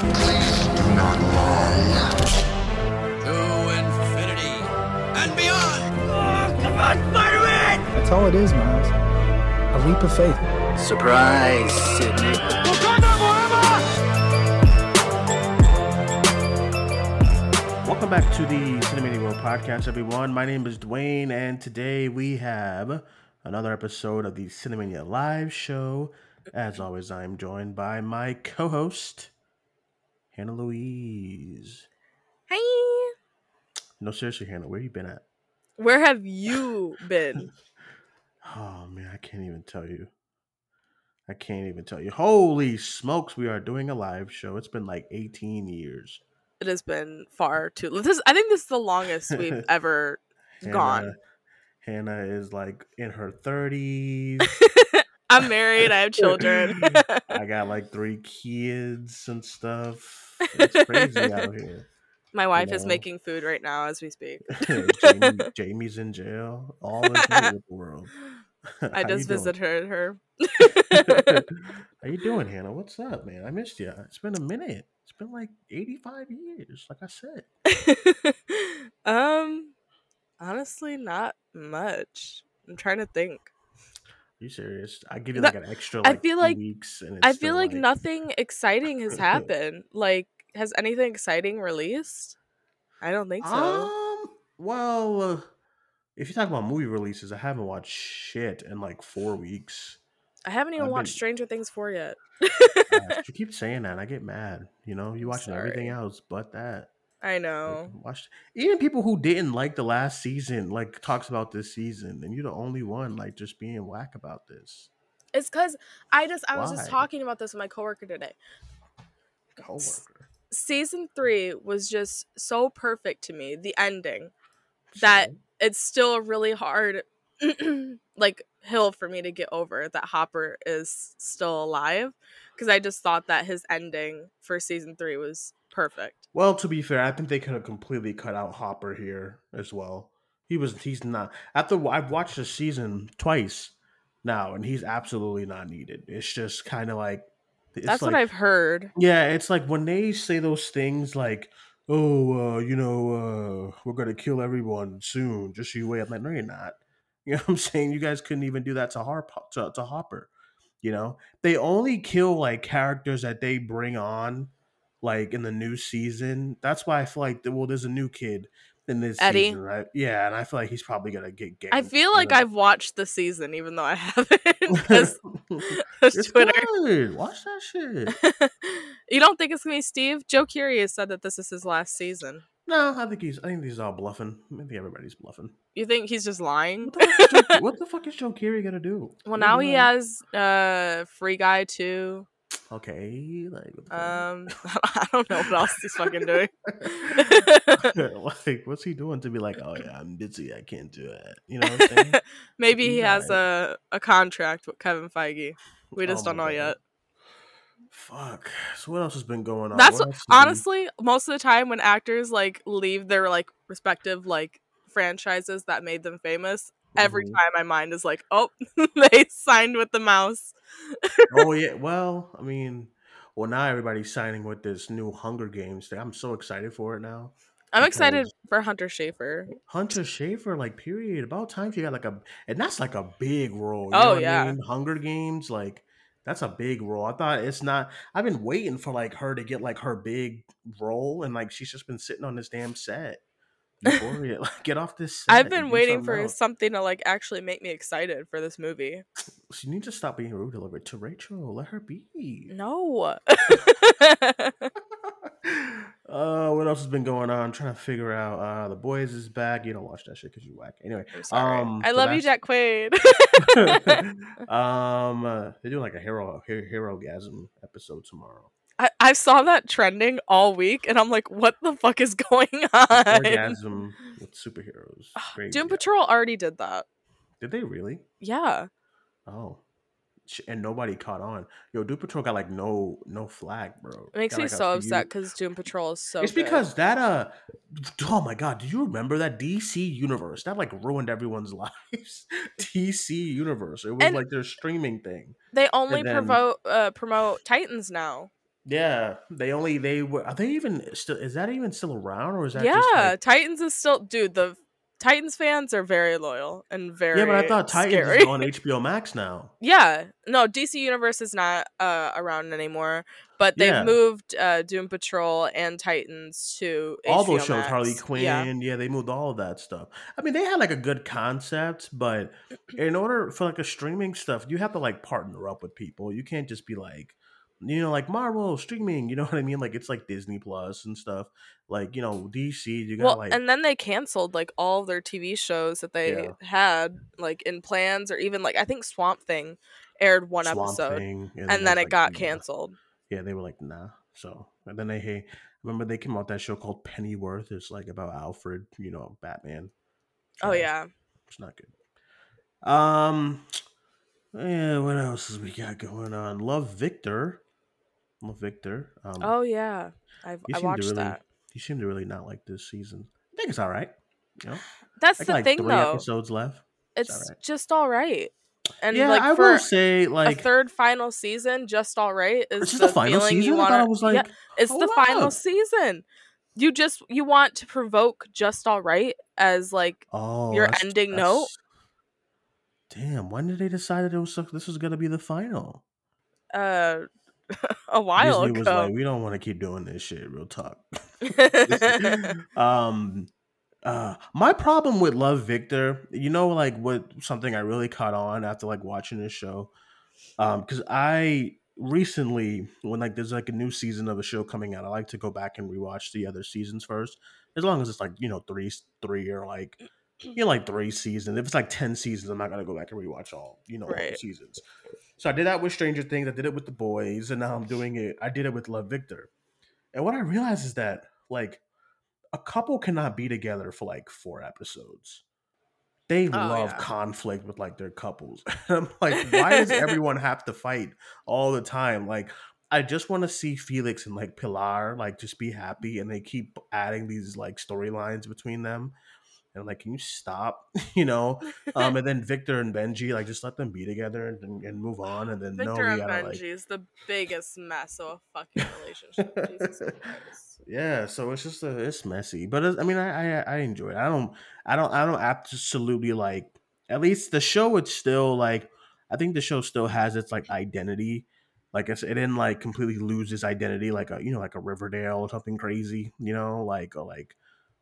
Please do not lie. To infinity and beyond. Come on, Spider-Man! That's all it is, Miles. A leap of faith. Surprise, Sydney. Welcome back to the Cinemania World Podcast, everyone. My name is Duane, and today we have another episode of the Cinemania Live Show. As always, I'm joined by my co-host, Hannah Louise. Hi. No, seriously, Hannah, where you been at? Where have you been? Oh man, I can't even tell you. I can't even tell you. Holy smokes, we are doing a live show. It's been like 18 years. It has been far too. This I think this is the longest we've ever gone. Hannah, Hannah is like in her 30s. I'm married. I have children. I got like three kids and stuff. It's crazy out here. My wife is know. making food right now as we speak. Jamie, Jamie's in jail. All is with the world. I just visited her. How you doing, Hannah? What's up, man? I missed you. It's been a minute. It's been like 85 years, like I said. um, honestly, not much. I'm trying to think. You serious? I give you like an extra I feel like- weeks and it's I feel like nothing exciting has happened. Like, has anything exciting released? I don't think so. Um, well, uh, if you talk about movie releases, I haven't watched shit in like four weeks. I haven't even I've watched been- Stranger Things 4 yet. You keep saying that, and I get mad. You know, you watching everything else but that. I Like, know. watch even people who didn't like the last season, like talks about this season, and you're the only one like just being whack about this. It's because I just I was just talking about this with my coworker today. Coworker. Season three was just so perfect to me. The ending that it's still really hard like hill for me to get over that Hopper is still alive because I just thought that his ending for season three was perfect. well, to be fair, I think they could have completely cut out Hopper here as well. He was he's not after I've watched the season twice now, and he's absolutely not needed. It's just kind of like it's That's what I've heard. Yeah, it's like when they say those things like, "Oh, uh, you know, uh, we're gonna kill everyone soon." Just so you wait. I'm like, no, you're not. You know what I'm saying? You guys couldn't even do that to Harp to, to Hopper. You know, they only kill like characters that they bring on, like in the new season. That's why I feel like well, there's a new kid in this Eddie? season, right? Yeah, and I feel like he's probably gonna get. I feel like you know? I've watched the season even though I haven't it's Twitter. good. Watch that shit. you don't think it's gonna be Steve? Joe Keery said that this is his last season. No, I think he's. I think he's all bluffing. I think everybody's bluffing. You think he's just lying? What the, fuck is Joe, what the fuck is Joe gonna do? well, now he has uh Free Guy too. Okay, like what the fuck? Um, I don't know what else he's fucking doing. like, what's he doing to be like? Oh yeah, I'm busy. I can't do it. You know what I'm saying? Maybe he has a, a contract with Kevin Feige. We just Oh don't know God. yet. Fuck. So what else has been going on? That's What what, else has been- honestly, most of the time when actors like leave their like respective like franchises that made them famous, every Mhm. time my mind is like, oh, they signed with the mouse. oh yeah. Well, I mean, well now everybody's signing with this new Hunger Games thing. I'm so excited for it now. I'm excited for Hunter Schafer. Hunter Schafer, like, period. About time she got like a, and that's like a big role. You Oh, know what yeah. I mean? Hunger Games, like, that's a big role. I thought it's not. I've been waiting for like her to get like her big role, and like she's just been sitting on this damn set. Euphoria, like, get off this. I've been waiting for else. something to like actually make me excited for this movie. She needs to stop being rude to, to Rachel. Let her be. No. uh, what else has been going on? I'm trying to figure out. Uh, the boys is back. You don't watch that shit because you whack. Anyway. Um, I so love you, Jack Quaid. um, uh, they're doing like a hero hero hero gasm episode tomorrow. I, I saw that trending all week, and I'm like, what the fuck is going on? Orgasm with superheroes. Doom Patrol already did that. Did they really? Yeah. Oh. And nobody caught on. Yo, Doom Patrol got like no no flag, bro. It makes Got, me like, so upset because Doom Patrol is so it's good. because that uh oh my god, do you remember that DC universe? That like ruined everyone's lives. DC universe. It was And- like their streaming thing. they only then- promote uh, promote Titans now. Yeah, they only they were. Are they even still? Is that even still around, or is that yeah, just like, Titans is still dude. The Titans fans are very loyal and very yeah? But I thought Titans scary. is on HBO Max now. yeah, no, DC Universe is not uh, around anymore, but they've Yeah. moved uh, Doom Patrol and Titans to all those HBO shows, Harley Quinn, Yeah. yeah. they moved all of that stuff. I mean, they had like a good concept, but in order for like a streaming stuff, you have to like partner up with people. You can't just be like, you know, like Marvel streaming. You know what I mean? Like it's like Disney Plus and stuff. Like you know, DC. You got Well, like and then they canceled like all their TV shows that they Yeah. had like in plans, or even like I think Swamp Thing aired one Swamp episode, Thing, and, it then it like, got nah. canceled. Yeah, they were like, nah. So and then they hey, remember they came out that show called Pennyworth. It's like about Alfred, you know, Batman. Oh Trash. yeah, It's not good. Um, yeah. What else has we got going on? Love Victor. Victor. Um, oh yeah, I've I watched really, that. You seem to really not like this season. I think it's all right. You know, That's the like thing three though. episodes left. It's alright. just all right. And yeah, like I for will say like a third final season, just all right is this the, the final season. you I thought want. it was like yeah, it's the final season. You just you want to provoke just all right as like oh your that's- ending note? Damn, when did they decide that it was so- this was gonna be the final? uh a while Disney was ago. like, we don't want to keep doing this shit. Real talk. um uh my problem with love victor you know like what something i really caught on after like watching this show um because i recently when like there's like a new season of a show coming out i like to go back and rewatch the other seasons first as long as it's like you know three three or like you know like three seasons if it's like 10 seasons i'm not gonna go back and rewatch all you know all seasons so i did that with stranger things i did it with the boys and now i'm doing it i did it with love victor and what i realized is that like a couple cannot be together for like four episodes. They oh, love yeah. conflict with like their couples. I'm like, why does everyone have to fight all the time? Like, I just want to see Felix and like Pilar like just be happy, and they keep adding these like storylines between them. And I'm like, can you stop? you know? Um, and then Victor and Benji, like, just let them be together and, and move on. And then Victor no, we and gotta Benji like is the biggest mess of a fucking relationship. Jesus yeah so it's just a, it's messy but it's, i mean I, I i enjoy it i don't i don't i don't absolutely like at least the show it's still like i think the show still has its like identity like it's, it didn't like completely lose its identity like a you know like a riverdale or something crazy you know like or like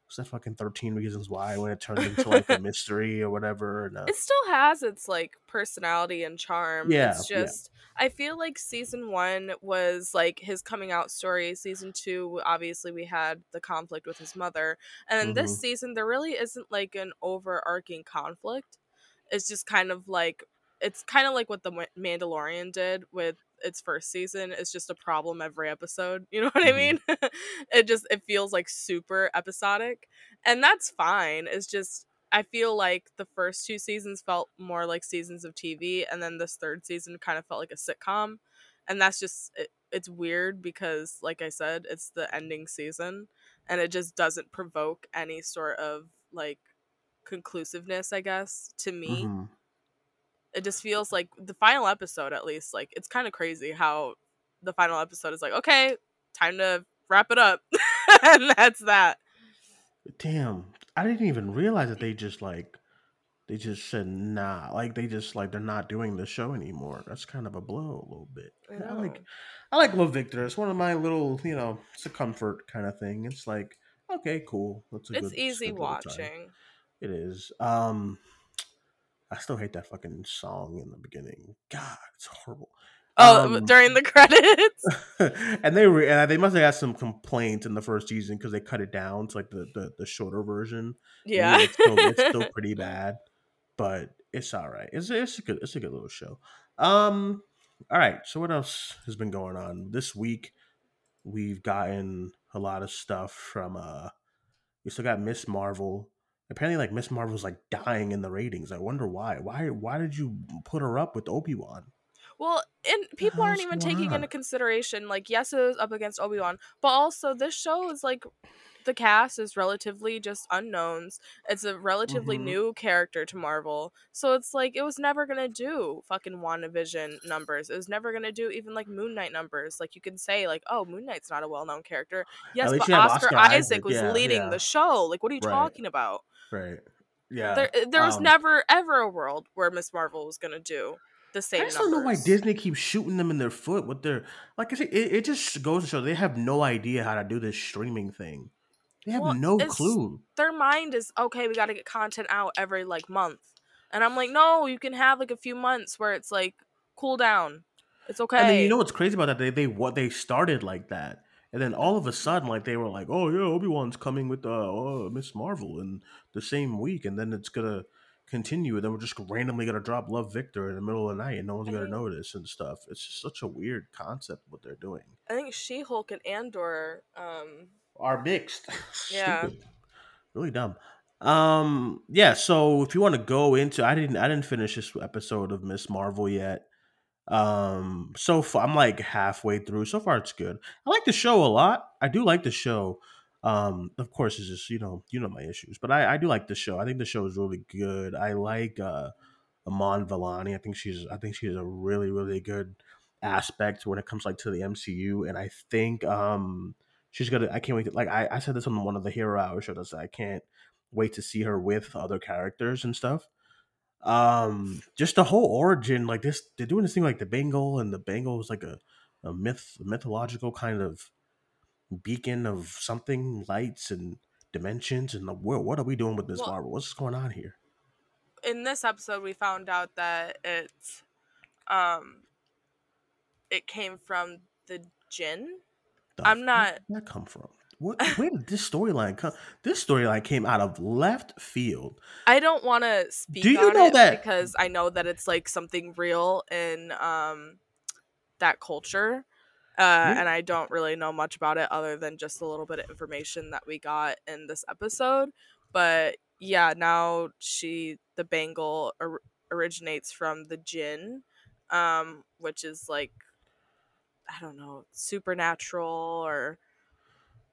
what's that fucking 13 reasons why when it turned into like a mystery or whatever and, uh, It still has its like personality and charm. Yeah, It's yeah. just I feel like season one was like his coming out story. Season two, obviously we had the conflict with his mother. And then this season there really isn't like an overarching conflict. It's just kind of like it's kind of like what the Mandalorian did with its first season. It's just a problem every episode. You know what I Mhm. mean? it just it feels like super episodic. And that's fine. It's just I feel like the first two seasons felt more like seasons of TV, and then this third season kind of felt like a sitcom, and that's just it, it's weird because, like I said, it's the ending season, and it just doesn't provoke any sort of like conclusiveness. I guess to me, mhm. It just feels like the final episode, at least, like it's kind of crazy how the final episode is like, okay, time to wrap it up, and that's that. damn i didn't even realize that they just like they just said nah like they just like they're not doing the show anymore that's kind of a blow a little bit I I like. I like Love Victor. It's one of my little, you know, it's a comfort kind of thing. It's like, okay, cool. That's a It's good, easy little watching. It is. Um I still hate that fucking song in the beginning. God, it's horrible. Oh, Um, during the credits. and they were, and they must have had some complaints in the first season because they cut it down to like the the, the shorter version. I mean, Yeah. it's still, it's still pretty bad, but it's all right. It's it's a good it's a good little show. Um, all right. So what else has been going on this week? We've gotten a lot of stuff from uh, we still got Miss Marvel. Apparently, like Miss Marvel's like dying in the ratings. I wonder why. Why why did you put her up with Obi Wan? well, and people aren't even taking on? into consideration like yes, it was up against Obi Wan, but also this show is like the cast is relatively just unknowns. It's a relatively Mhm. new character to Marvel. So it's like it was never gonna do fucking WandaVision numbers. It was never gonna do even like Moon Knight numbers. Like you can say like, oh, Moon Knight's not a well known character. Yes, but Oscar, Oscar Isaac, Isaac, was yeah, leading yeah. the show. Like what are you Right. talking about? Right. Yeah. There there was um, never ever a world where Miss Marvel was gonna do the same I just don't know why. Disney keeps shooting them in their foot with their like I it, it just goes to show they have no idea how to do this streaming thing. They have Well, no clue. their mind is okay we got to get content out every like month and i'm like no you can have like a few months where it's like cool down it's okay And then you know what's crazy about that? They they what they started like that, and then all of a sudden, like they were like, "Oh yeah, Obi Wan's coming with uh, oh, Miss Marvel in the same week," and then it's gonna continue, and then we're just randomly gonna drop Love Victor in the middle of the night, and no one's I gonna mean- notice and stuff. It's just such a weird concept what they're doing. i think she-hulk and andor um Are mixed. Yeah. Really dumb. Um. Yeah. So if you want to go into, I didn't. I didn't finish this episode of Miss Marvel yet. Um. So far, I'm like halfway through. So far, it's good. I like the show a lot. I do like the show. Um. Of course, it's just you know you know my issues, but I I do like the show. I think the show is really good. I like uh Iman Vellani. I think she's I think she's a really really good aspect when it comes like to the MCU, and I think um she's gonna i can't wait to like i, I said this on one of the hero hour shows i can't wait to see her with other characters and stuff um just the whole origin like this they're doing this thing like the bangle and the bangle is like a, a myth mythological kind of beacon of something lights and dimensions and the, world. what are we doing with this Well- marvel what's going on here? In this episode we found out that it's um it came from the jinn. The I'm not- did that come from what where did this storyline come this storyline came out of left field i don't want to speak Do you on know it that- because i know that it's like something real in um that culture uh, Yeah. and I don't really know much about it other than just a little bit of information that we got in this episode. But yeah, now she the bangle or- originates from the jinn, um, which is like I don't know supernatural or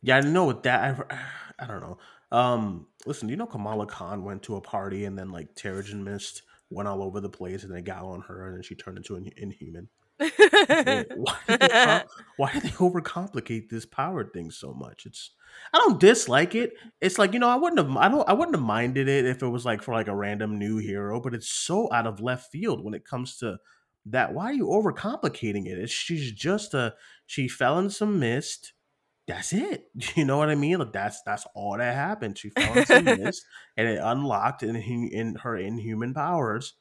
Yeah, I know that. I, I don't know. Um, listen, do you know Kamala Khan went to a party and then like Terrigen Mist went all over the place and they got on her and then she turned into an inhuman. Why, do they why do they overcomplicate this power thing so much? It's I don't dislike it. It's like you know I wouldn't have I don't I wouldn't have minded it if it was like for like a random new hero, but it's so out of left field when it comes to that. Why are you overcomplicating it? It's she's just a she fell in some mist. That's it. You know what I mean? Like that's that's all that happened. She fell in some mist and it unlocked in, in her inhuman powers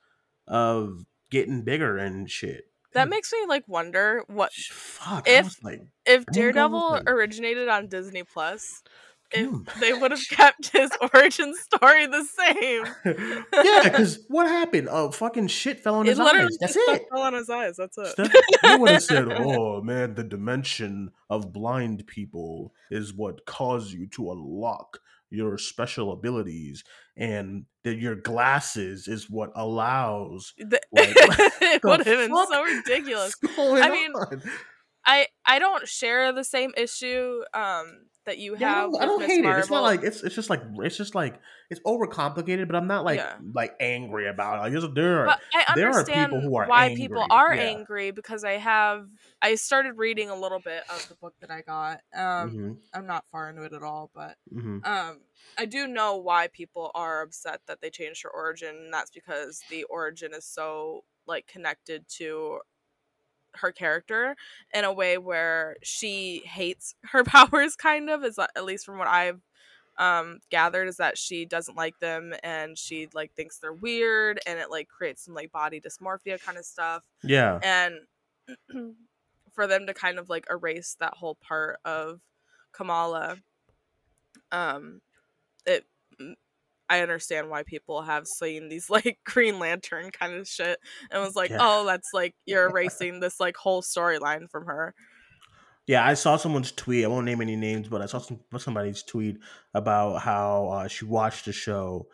of getting bigger and shit. that makes me like wonder what Fuck. If- like, if Daredevil originated on Disney Plus. They would have kept his origin story the same. yeah, because what happened? Oh, fucking shit fell on It his eyes. That's it. fell on his eyes. That's it. They would have said, "Oh man, the dimension of blind people is what caused you to unlock your special abilities, and that your glasses is what allows." The- Like, it would have been so ridiculous. I mean, on? I I don't share the same issue um that you Yeah, I have. don't, I don't hate Marvel. it. It's not like it's it's just like it's just like it's overcomplicated, but I'm not like Yeah. like angry about it. Like, there's- there are But I there are people who are why people are yeah. angry because I have I started reading a little bit of the book that I got. Um Mhm, I'm not far into it at all, but mhm. um I do know why people are upset that they changed her origin, and that's because the origin is so like connected to her character in a way where she hates her powers kind of is at least from what I've um gathered is that she doesn't like them and she like thinks they're weird and it like creates some like body dysmorphia kind of stuff yeah. and for them to kind of like erase that whole part of Kamala um it I understand why people have seen these like Green Lantern kind of shit and was like, Yeah. "Oh, that's like you're erasing this like whole storyline from her." Yeah, I saw someone's tweet. I won't name any names, but I saw some somebody's tweet about how uh, she watched the show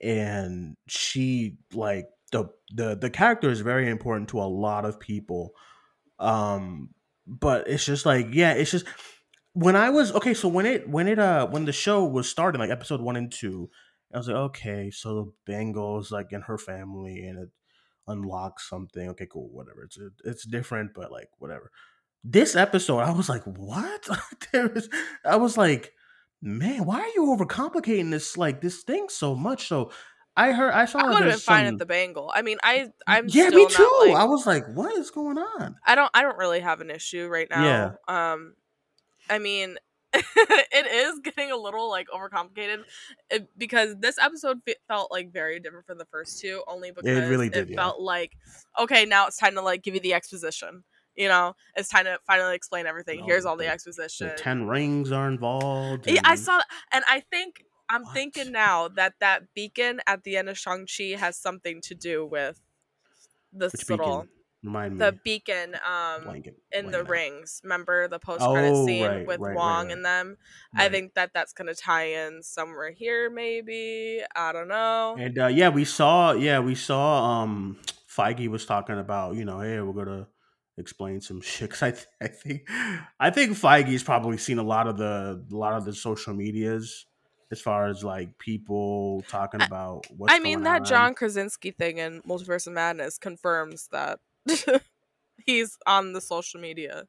and she like the the the character is very important to a lot of people. Um, but it's just like yeah, it's just when I was okay, so when it when it uh when the show was starting, like episode one and two, I was like, okay, so the Bangle's like in her family and it unlocks something. Okay, cool, whatever. It's it's different, but like whatever. This episode, I was like, what? there was, I was like, man, why are you overcomplicating this like this thing so much? So I heard I saw I would have been fine some- at the Bangle. I mean, I I'm yeah, still me too. like- I was like, what is going on? I don't I don't really have an issue right now. Yeah. Um I mean it is getting a little like overcomplicated it- because this episode fe- felt like very different from the first two only because it, really did, it yeah. felt like okay now it's time to like give you the exposition you know it's time to finally explain everything here's all the the- exposition The ten rings are involved. yeah, I and- saw, and I think I'm What? thinking now that that beacon at the end of Shang Chi has something to do with this Which little beacon? Remind me. the beacon um blanket. in the blanket. rings. Remember the post credit Oh, scene right, with right, Wong right. and them? I think that that's gonna tie in somewhere here, maybe. I don't know. And uh, yeah, we saw. Yeah, we saw. Um, Feige was talking about. You know, hey, we're gonna explain some shit. 'Cause I, th- I think, I think Feige's probably seen a lot of the, a lot of the social medias as far as like people talking about. What's I mean, going that on. John Krasinski thing in Multiverse of Madness confirms that he's on the social media.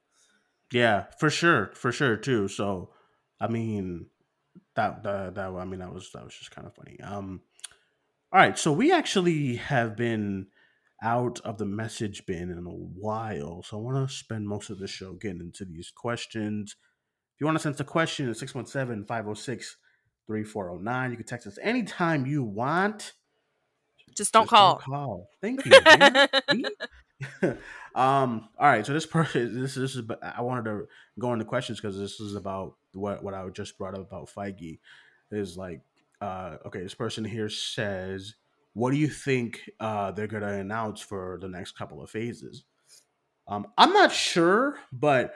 Yeah, for sure, for sure too. So, I mean, that that that I mean that was that was just kind of funny. Um, all right, so we actually have been out of the message bin in a while, so I want to spend most of the show getting into these questions. If you want to send us a question, 617 506 3409. You can text us anytime you want. Just don't Just call. call. Thank you. Um. All right. So this person, this this is. I wanted to go into questions because this is about what what I just brought up about Feige. Is like, uh, okay. This person here says, "What do you think uh, they're gonna announce for the next couple of phases?" Um, I'm not sure, but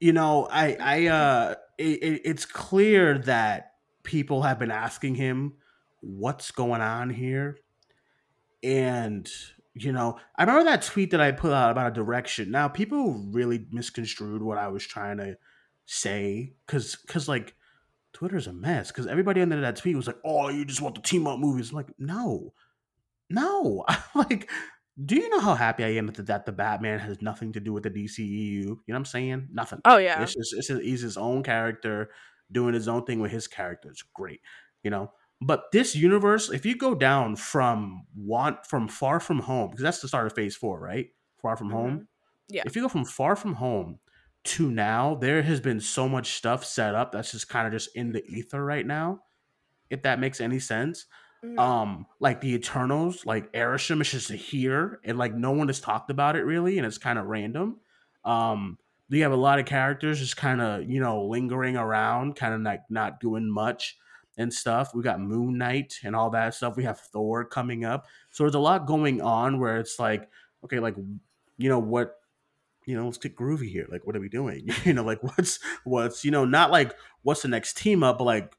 you know, I I uh, it, it, it's clear that people have been asking him what's going on here and you know i remember that tweet that i put out about a direction. Now people really misconstrued what i was trying to say because because like twitter's a mess because everybody under that tweet was like oh you just want the team up movies. I'm like no. No. Like do you know how happy i am that, that the batman has nothing to do with the dceu you know what i'm saying? Nothing. Oh yeah. it's just it's he's his own character doing his own thing with his character. It's great, you know. But this universe, if you go down from want from far from home, because that's the start of phase four, right? Far from home. Yeah. If you go from far from home to now, there has been so much stuff set up that's just kind of just in the ether right now. If that makes any sense Mhm. um like the eternals like Arishem is just here and like no one has talked about it really and it's kind of random um you have a lot of characters just kind of you know lingering around kind of like not doing much and stuff we got moon knight and all that stuff we have thor coming up so there's a lot going on where it's like okay like you know what you know let's get groovy here like what are we doing you know like what's what's you know not like what's the next team up but like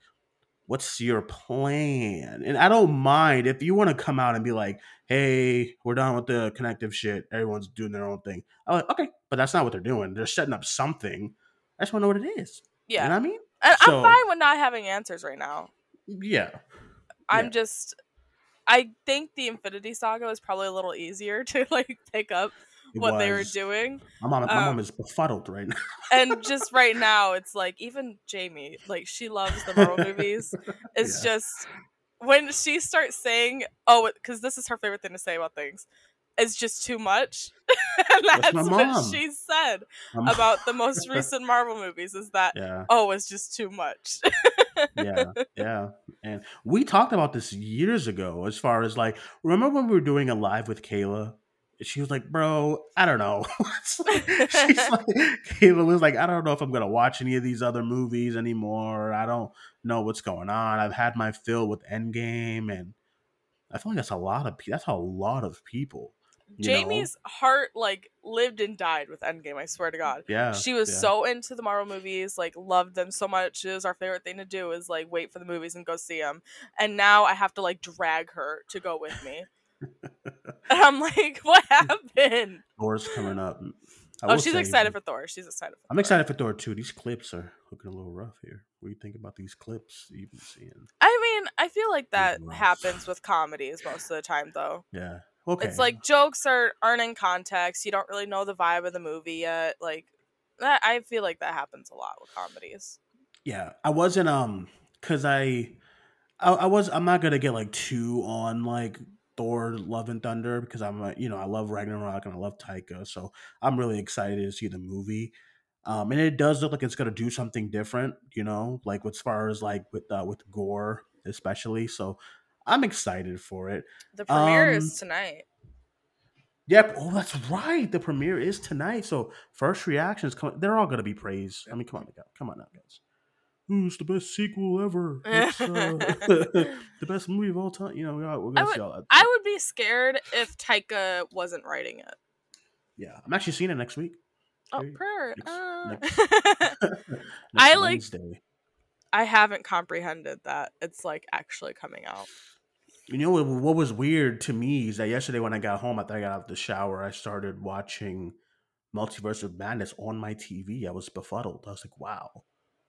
what's your plan? And I don't mind if you want to come out and be like, hey, we're done with the connective shit. Everyone's doing their own thing. I'm like, okay, but that's not what they're doing. They're setting up something. I just want to know what it is. yeah. You know what I mean? And So- I'm fine with not having answers right now. Yeah. I'm Yeah. just I think the Infinity Saga was probably a little easier to like pick up It what they were was. doing. My mom, my Um, mom is befuddled right now. And just right now it's like even Jamie, like she loves the Marvel movies. It's Yeah. just when she starts saying, "Oh, because this is her favorite thing to say about things," it's just too much. and That's that's what she said about the most recent Marvel movies. Is that yeah, oh, it's just too much. yeah, yeah. And we talked about this years ago as far as like, remember when we were doing a live with Kayla? She was like, bro, I don't know. Like- She's like, Kayla was like, I don't know if I'm going to watch any of these other movies anymore. I don't know what's going on. I've had my fill with Endgame. And I feel like that's a lot of, pe- that's a lot of people. You know? Jamie's heart like lived and died with Endgame. I swear to God. yeah. she was yeah. so into the Marvel movies, like loved them so much. It was our favorite thing to do is like wait for the movies and go see them. And now I have to like drag her to go with me. and I'm like, what happened? Thor's coming up. I Oh, she's say, excited for Thor. She's excited for I'm Thor. excited for Thor too. These clips are looking a little rough here. What do you think about these clips you've been seeing? I mean, I feel like that happens with comedies most of the time, though. Yeah. Okay. It's like jokes are aren't in context. You don't really know the vibe of the movie yet. Like that, I feel like that happens a lot with comedies. Yeah, I wasn't um because I, I I was I'm not gonna get like too on like Thor Love and Thunder because I'm a, you know I love Ragnarok and I love Taika, so I'm really excited to see the movie. Um, and it does look like it's gonna do something different, you know, like as far as like with uh, with gore especially. So I'm excited for it. The premiere Um, is tonight. Yep. Oh, that's right. The premiere is tonight. So first reactions come. They're all gonna be praised. I mean, come on. Come on now, guys. It's the best sequel ever. It's, uh, the best movie of all time. You know, we're, we're gonna I see all that. I would be scared if Taika wasn't writing it. yeah, I'm actually seeing it next week. Oh, prayer. next- uh. next I like- Wednesday. I haven't comprehended that it's like actually coming out. You know what, what was weird to me is that yesterday when I got home, after I got out of the shower, I started watching Multiverse of Madness on my TV. I was befuddled. I was like, wow.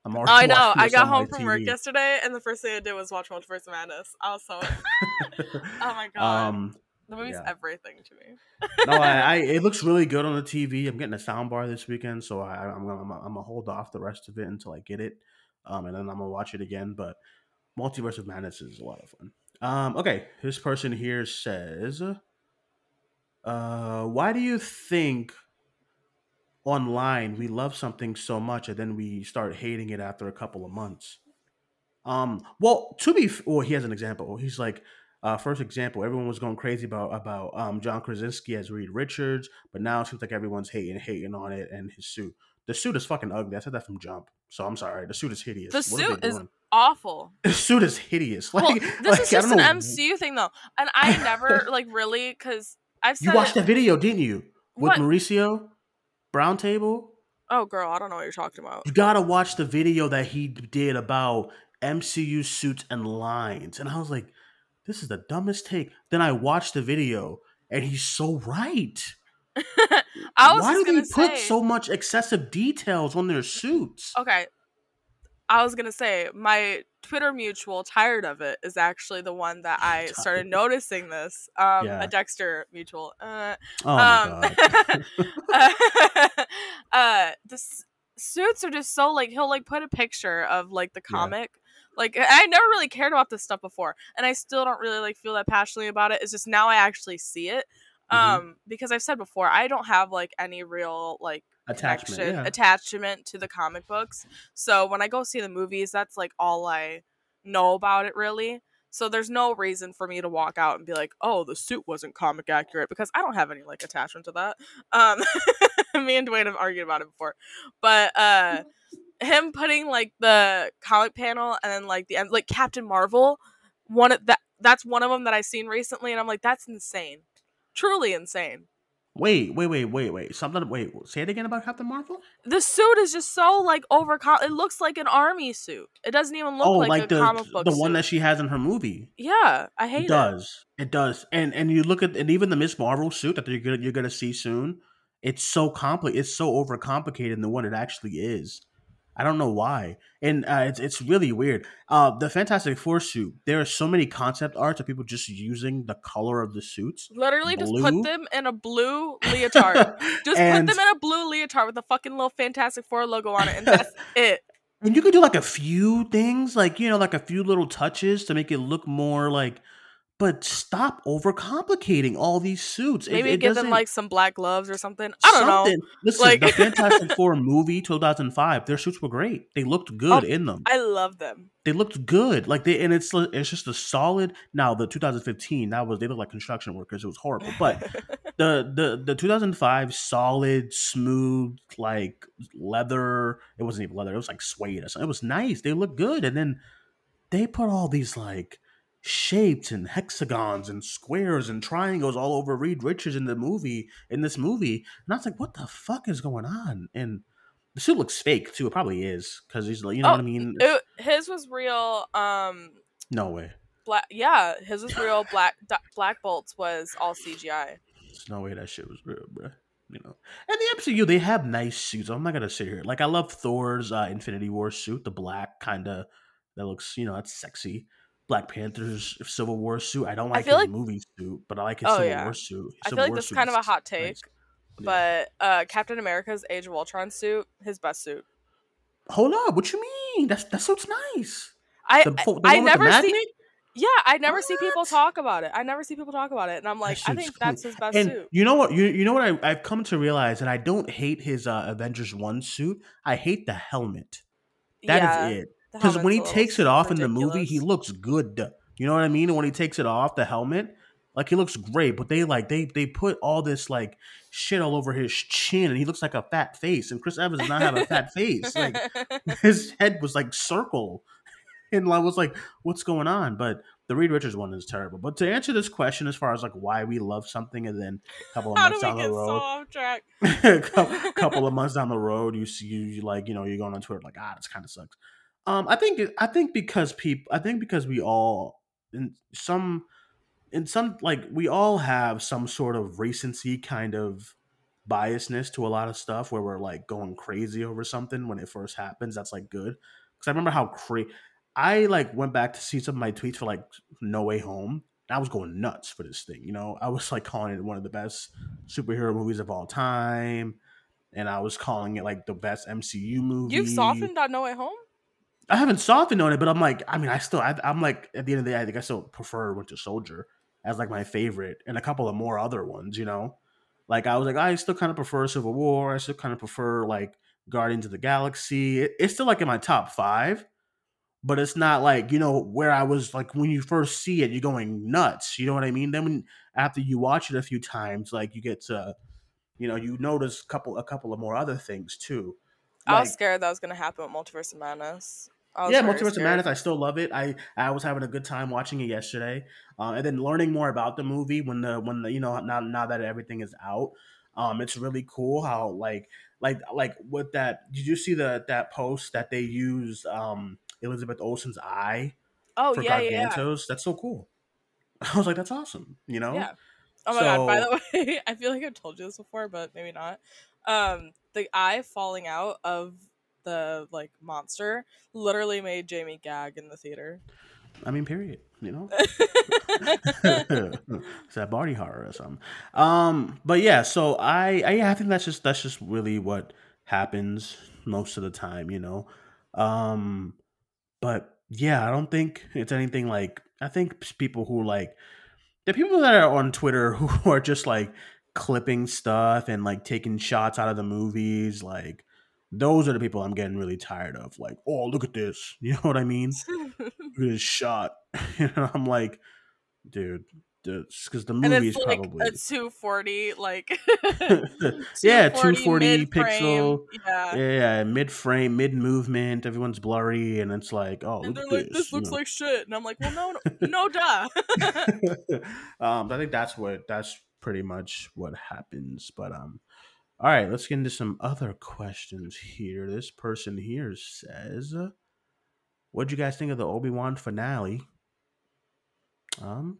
I'm already I know. I got home from work yesterday, and the first thing I did was watch Multiverse of Madness. I was so. oh my god, um, the movie's yeah. everything to me. no, I, I it looks really good on the TV. I'm getting a sound bar this weekend, so I, I'm gonna I'm, gonna- I'm gonna hold off the rest of it until I get it, um, and then I'm gonna watch it again. But Multiverse of Madness is a lot of fun. Um, okay, this person here says, uh, why do you think online we love something so much and then we start hating it after a couple of months? Um, well, to be, f- well, he has an example. He's like, uh, first example, everyone was going crazy about about um, John Krasinski as Reed Richards, but now it seems like everyone's hating hating on it and his suit. The suit is fucking ugly. I said that from Jump, so I'm sorry. The suit is hideous. The What suit is doing? Awful. The suit is hideous. Well, Like, this like, is I just don't an know. MCU thing though, and I never like really because I've You watched it- the video, didn't you? With What? Mauricio Brown Table. Oh, girl, I don't know what you're talking about. You gotta watch the video that he did about MCU suits and lines, and I was like, "This is the dumbest take." Then I watched the video, and he's so right. I was Why do they put so much excessive details on their suits? okay. I was gonna say my Twitter mutual, tired of it, is actually the one that I started noticing this. Um, Yeah. a Dexter mutual. Uh, Oh my um, god! uh, the s- suits are just so like he'll like put a picture of like the comic. Like I never really cared about this stuff before, and I still don't really like feel that passionately about it. It's just now I actually see it. Mhm. Um, because I've said before, I don't have like any real like Attachment, yeah. attachment to the comic books. So when I go see the movies, that's like all I know about it really. So there's no reason for me to walk out and be like, "Oh, the suit wasn't comic accurate," because I don't have any like attachment to that. Um, me and Duane have argued about it before, but uh, him putting like the comic panel and then like the end, like Captain Marvel, one of that that's one of them that I've seen recently, and I'm like, that's insane, truly insane. Wait, wait, wait, wait, wait. Something. Wait, say it again about Captain Marvel. the suit is just so like over it looks like an army suit it doesn't even look oh, like, like, a the comic book the one that she has in her movie. yeah i hate It does. It does. And and you look at and even the Miss Marvel suit that you're gonna you're gonna see soon. It's so compli It's so overcomplicated than what it actually is. I don't know why, and uh, it's it's really weird. Uh, the Fantastic Four suit. There are so many concept arts of people just using the color of the suits. it literally just put them in a blue leotard just and, put them in a blue leotard with a fucking little fantastic four logo on it and that's it and you could do like a few things, like you know, like a few little touches to make it look more like. But stop overcomplicating all these suits. Maybe it give them like some black gloves or something i don't know Something. Listen, Like- the Fantastic Four movie 2005, their suits were great. They looked good Oh, in them. i love them They looked good. Like they and it's it's just a solid. Now the 2015 that was they looked like construction workers. It was horrible. But the the the 2005 solid smooth like leather. It wasn't even leather. It was like suede or something. It was nice. They looked good. And then they put all these like shapes and hexagons and squares and triangles all over Reed Richards in the movie in this movie. And I was like, what the fuck is going on? And the suit looks fake too. It probably is because he's like, you know Oh, what I mean? It- his was real um No way. black yeah his was real black black bolts was all cgi There's no way that shit was real, bro. you know. And the MCU, they have nice suits. I'm not gonna sit here. Like I love Thor's uh, Infinity War suit, the black kind of that looks, you know, that's sexy. Black Panther's Civil War suit. I don't like feel his like- movie suit, but I like his Oh, Civil yeah. War suit. His I Civil feel like War this is kind of a hot nice. take, Yeah. but uh, Captain America's Age of Ultron suit, his best suit. hold up, what you mean? That's that suit's nice. I The, the I the never see. Yeah, I never see people talk about it. I never see people talk about it, and I'm like, I think cool. that's his best and suit. you know what? You you know what? I, I've come to realize and I don't hate his uh, Avengers one suit. I hate the helmet. That is yeah, it. Because when he takes it off in the movie, he looks good. You know what I mean? And when he takes it off, the helmet, like he looks great. But they like they they put all this like shit all over his chin, and he looks like a fat face. And Chris Evans does not have a fat face. Like his head was like circle, and I was like, "What's going on?" But the Reed Richards one is terrible. But to answer this question, as far as like why we love something, and then a couple of do months down the so road, a couple of months down the road, you see, you like, you know, you're going on Twitter like, ah, this kind of sucks. Um, I think, I think because people, I think because we all, in some, in some, like, we all have some sort of recency kind of biasness to a lot of stuff where we're like going crazy over something when it first happens. That's like good because I remember how crazy. I like went back to see some of my tweets for like No Way Home. and I was going nuts for this thing. You know, I was like calling it one of the best superhero movies of all time, and I was calling it like the best MCU movie. You've softened on No Way Home. I haven't softened on it, but I'm like, I mean, I still, I, I'm like, at the end of the day, I think I still prefer Winter Soldier as like my favorite, and a couple of more other ones. You know, like I was like, I still kind of prefer Civil War. I still kind of prefer like Guardians of the Galaxy. It, it's still like in my top five, but it's not like you know where I was like when you first see it, you're going nuts. You know what I mean? Then when after you watch it a few times, like you get to, you know, you notice couple a couple of more other things too. I was scared that was gonna happen with Multiverse of Madness. Yeah, Multiverse of. Madness. I still love it. I I was having a good time watching it yesterday, uh, and then learning more about the movie when the when the you know now now that everything is out. Um, it's really cool how like like like with that. Did you see the that post that they used um Elizabeth Olsen's eye Oh for yeah, yeah, yeah. Gargantos? That's so cool. I was like, that's awesome. You know. Yeah. Oh my god! By the way, I feel like I've told you this before, but maybe not. Um, the eye falling out of the like monster literally made Jamie gag in the theater. I mean, period. You know. it's that body horror or something. Um, but yeah, so I, I yeah, I think that's just that's just really what happens most of the time, you know. Um, but yeah, I don't think it's anything like I think people who like the people that are on Twitter who are just like clipping stuff and like taking shots out of the movies, like those are the people I'm getting really tired of. Like, oh, look at this, you know what I mean? This shot. know, I'm like, dude, because the and movie it's is like probably a 240 like yeah, 240 240 mid-frame. pixel. yeah. Yeah, yeah, mid frame, mid movement. Everyone's blurry, and it's like, oh, and they're like this. this looks know. like shit and i'm like well no no, no duh um, I think that's what that's pretty much what happens. But um, all right, let's get into some other questions here. This person here says, "What'd you guys think of the Obi Wan finale?" Um,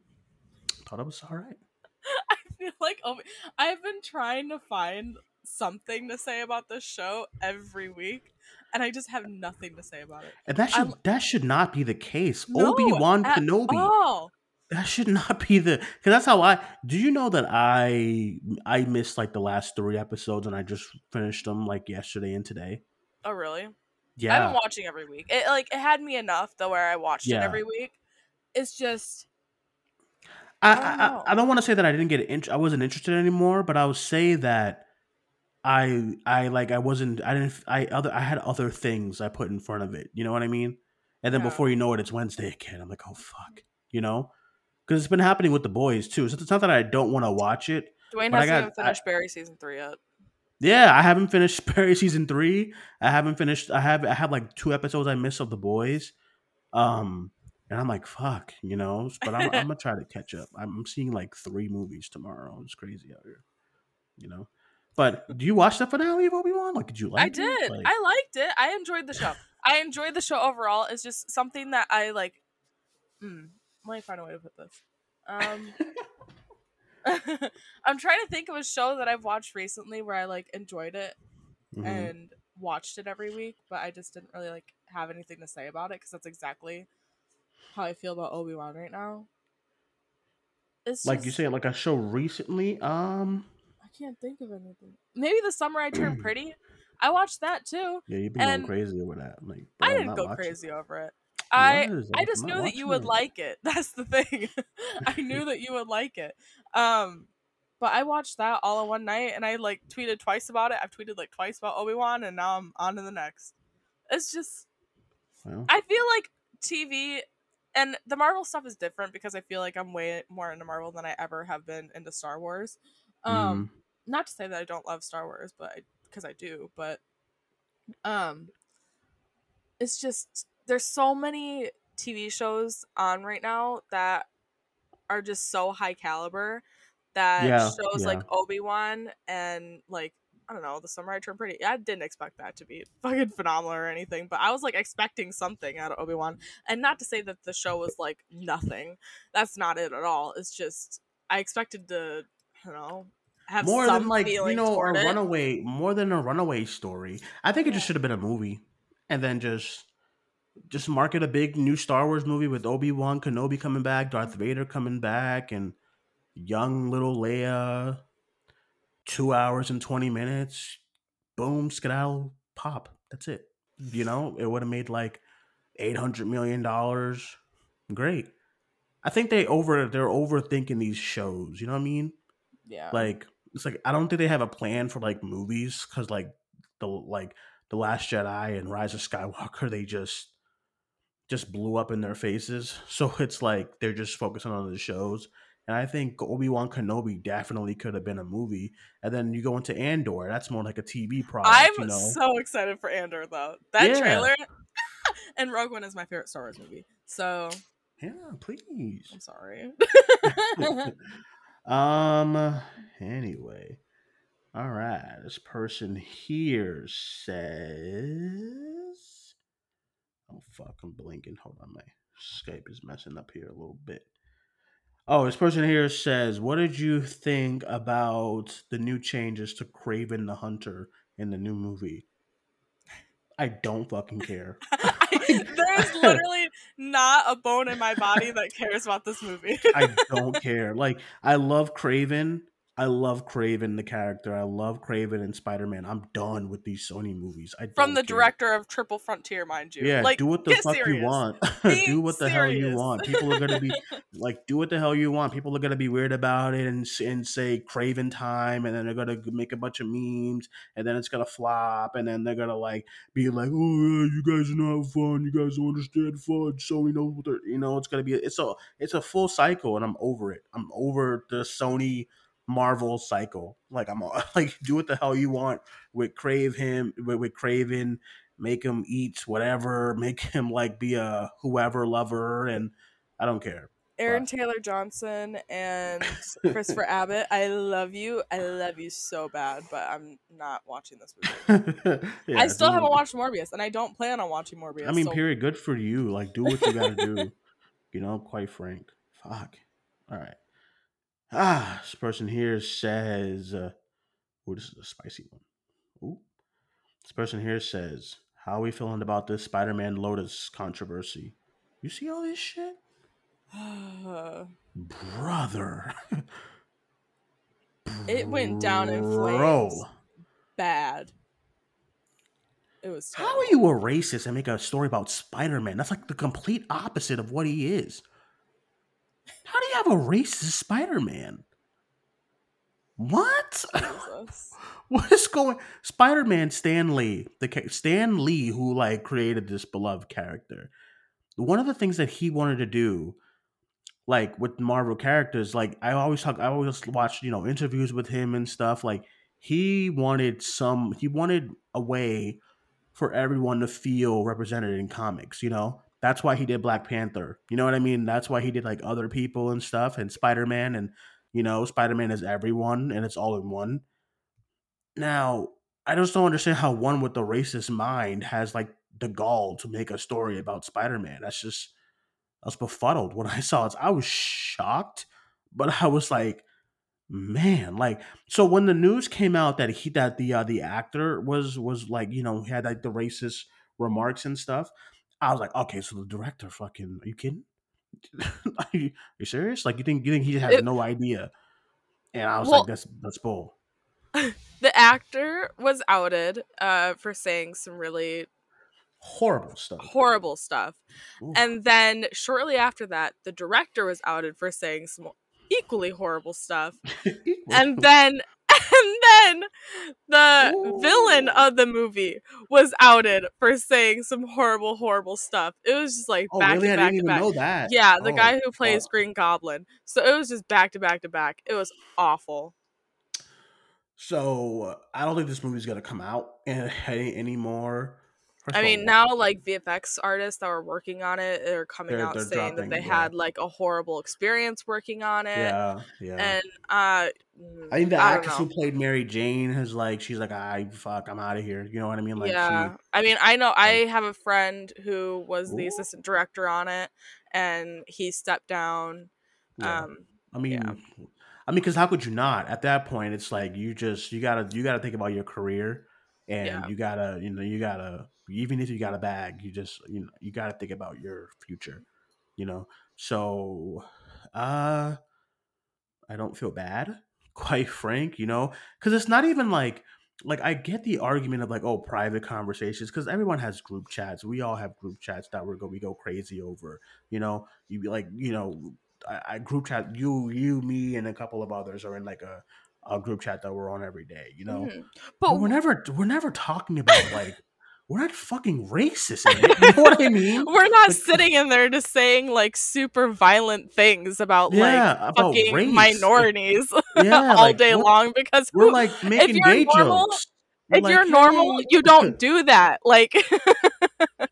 thought it was all right. I feel like oh, I've been trying to find something to say about this show every week, and I just have nothing to say about it. And that should I'm- that should not be the case. No, Obi Wan Kenobi. all. That should not be the because that's how I. Do you know that I I missed like the last three episodes and I just finished them like yesterday and today. Oh, really? Yeah. I've been watching every week. It like it had me enough though where I watched it every week. It's just I I don't I. I, I don't want to say that I didn't get int- I wasn't interested anymore, but I would say that I I like I wasn't I didn't I other I had other things I put in front of it. You know what I mean? And then Yeah. before you know it, it's Wednesday again. I'm like, oh fuck, you know, because it's been happening with the boys too. So it's not that I don't want to watch it. Duane I hasn't got- even finished Barry season three yet. Yeah, I haven't finished Barry season three. I haven't finished. I have. I have like two episodes I missed of the boys. Um, and I'm like, fuck, you know. But I'm, I'm gonna try to catch up. I'm seeing like three movies tomorrow. It's crazy out here, you know. But do you watch the finale of Obi Wan? Like, did you like? I it? did. Like- I liked it. I enjoyed the show. I enjoyed the show overall. It's just something that I like. Hmm, let me find a way to put this. Um, I'm trying to think of a show that I've watched recently where I like enjoyed it Mhm. and watched it every week, but I just didn't really like have anything to say about it because that's exactly how I feel about Obi Wan right now. It's like you just- say, like a show recently. Um, I can't think of anything. Maybe the summer I turned pretty. I watched that too. yeah, you've been And- going crazy over that. Like, I didn't go watching crazy over it. I I just knew that you would like it. That's the thing. I knew that you would like it. Um but I watched that all in one night and I like tweeted twice about it. I've tweeted like twice about Obi-Wan and now I'm on to the next. It's just Well, I feel like TV and the Marvel stuff is different because I feel like I'm way more into Marvel than I ever have been into Star Wars. Um mhm. not to say that I don't love Star Wars, but because I, do, but um it's just there's so many TV shows on right now that are just so high caliber that Yeah, shows like. Obi-Wan and like I don't know, The Summer I Turned Pretty. I didn't expect that to be fucking phenomenal or anything, but I was like expecting something out of Obi-Wan. And not to say that the show was like nothing. That's not it at all. It's just I expected to, I don't know, have more some than like you know a it. runaway, more than a runaway story. I think it just should have been a movie, and then just just market a big new Star Wars movie with Obi Wan Kenobi coming back, Darth Vader coming back, and young little Leia. Two hours and twenty minutes, boom, skedaddle, pop. That's it. You know, it would have made like eight hundred million dollars. Great. I think they over they're overthinking these shows. You know what I mean? Yeah. like it's like I don't think they have a plan for like movies because like the like the Last Jedi and Rise of Skywalker they just just blew up in their faces. So it's like they're just focusing on the shows. And I think Obi Wan Kenobi definitely could have been a movie. And then you go into Andor, that's more like a TV product. I'm you know? so excited for Andor though. That Yeah. trailer and Rogue One is my favorite Star Wars movie. So yeah, please. I'm sorry. um. Anyway, all right. This person here says, "Oh fuck, I'm blinking. Hold on, my Skype is messing up here a little bit." Oh, this person here says, "What did you think about the new changes to Kraven the Hunter in the new movie?" I don't fucking care. I, there's literally not a bone in my body that cares about this movie. I don't care. Like I love Kraven. I love Kraven the character. I love Kraven and Spider Man. I'm done with these Sony movies. I From the care. director of Triple Frontier, mind you. Yeah, like, do what the fuck serious. you want. Do what the hell you want. People are gonna be like, do what the hell you want. People are gonna be weird about it and and say Kraven time, and then they're gonna make a bunch of memes, and then it's gonna flop, and then they're gonna like be like, oh yeah, you guys are not fun. You guys don't understand fun. Sony knows what they're, you know, it's gonna be. It's a it's a full cycle, and I'm over it. I'm over the Sony. Marvel cycle, like I'm like, do what the hell you want with Crave him with, with Kraven, make him eat whatever, make him like be a whoever lover, and I don't care. Aaron But- Taylor Johnson and Christopher Abbott. I love you. I love you so bad, but I'm not watching this movie. Yeah, I still haven't watched Morbius, and I don't plan on watching Morbius. I mean, so period. Good for you. Like, do what you gotta do. You know, quite frank. Fuck. All right. Ah, this person here says, uh, "Oh, this is a spicy one." Ooh. This person here says, "How are we feeling about this Spider-Man Lotus controversy?" You see all this shit, brother. It went down in flames. Bro. bad. It was. How are you a racist and make a story about Spider Man? That's like the complete opposite of what he is. How do you have a racist Spider Man? What? What is going? Spider Man Stan Lee, the Stan Lee who like created this beloved character. One of the things that he wanted to do, like with Marvel characters, like I always talk, I always watch you know interviews with him and stuff. Like he wanted some, he wanted a way for everyone to feel represented in comics. You know, that's why he did Black Panther. You know what I mean? That's why he did like other people and stuff, and Spider Man, and you know, Spider Man is everyone, and it's all in one. Now, I just don't understand how one with the racist mind has like the gall to make a story about Spider Man. That's just I was befuddled when I saw it. I was shocked, but I was like, man, like so when the news came out that he that the uh, the actor was was like you know had like the racist remarks and stuff, I was like, okay, so the director fucking are you kidding? are, you, are you serious? Like you think you think he has It- no idea? And I was Well- like, that's that's bull. The actor was outed uh, for saying some really Horrible stuff. horrible stuff. Ooh. And then shortly after that, the director was outed for saying some equally horrible stuff. And then and then the villain of the movie was outed for saying some horrible, horrible stuff. It was just like oh back really? to back to back. know that. Yeah, the Oh, guy who plays fuck. Green Goblin. So it was just back to back to back. It was awful. So I don't think this movie's gonna come out any anymore. I mean, now like VFX artists that were working on it are coming They're- out they're saying that they yeah. had like a horrible experience working on it. yeah, yeah. And uh mm, I think the I actress who played Mary Jane has like she's like, I fuck, I'm out of here. You know what I mean? Like yeah, she I mean, I know I have a friend who was the Ooh. assistant director on it, and he stepped down. yeah. Um, I mean, yeah. I mean, because how could you not? At that point, it's like you just you gotta you gotta think about your career, and you gotta you know you gotta even if you got a bag, you just you know you gotta think about your future. You know, so uh, I don't feel bad, quite frank. You know, because it's not even like like I get the argument of like oh private conversations because everyone has group chats. We all have group chats that we go we go crazy over. You know, you be like you know I, I group chat you you me and a couple of others are in like a a group chat that we're on every day. You know, mhm. but but we're never we're never talking about like we're not fucking racist. You know what I mean? we're not Like- uh, sitting in there just saying like super violent things about Yeah, like about fucking race. minorities Yeah, all like, day long because We're who- like making you're gay normal- jokes. We're if like, you're normal, "Hey." you don't do that. Like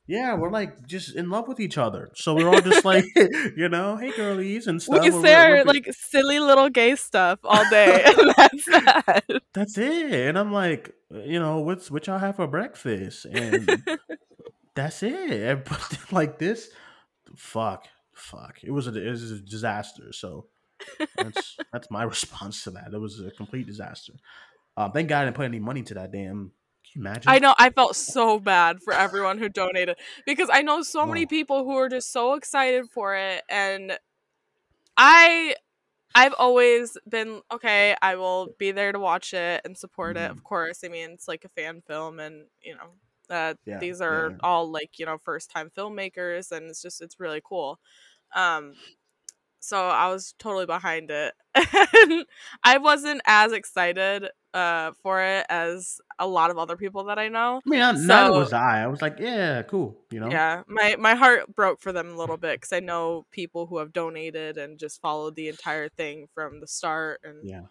Yeah, we're like just in love with each other. So we're all just like, you know, hey girlies and stuff. we say our like silly little gay stuff all day, and that's that. that's it. And I'm like, you know, what's what y'all have for breakfast? And that's it. But like this, fuck, fuck. It was a it was a disaster. So that's that's my response to that. It was a complete disaster. Um, thank God I didn't put any money to that damn. Imagine? I know I felt so bad for everyone who donated because I know so many Oh. people who are just so excited for it and I I've always been okay, I will be there to watch it and support it, Mhm. of course. I mean, it's like a fan film and, you know, uh, Yeah, these yeah, are yeah. all like, you know, first time filmmakers and it's just it's really cool. Um so I was totally behind it. and I wasn't as excited uh for it as a lot of other people that I know. I mean, not, neither was I. I was like, yeah, cool. You know, Yeah, my my heart broke for them a little bit because I know people who have donated and just followed the entire thing from the start, and yeah.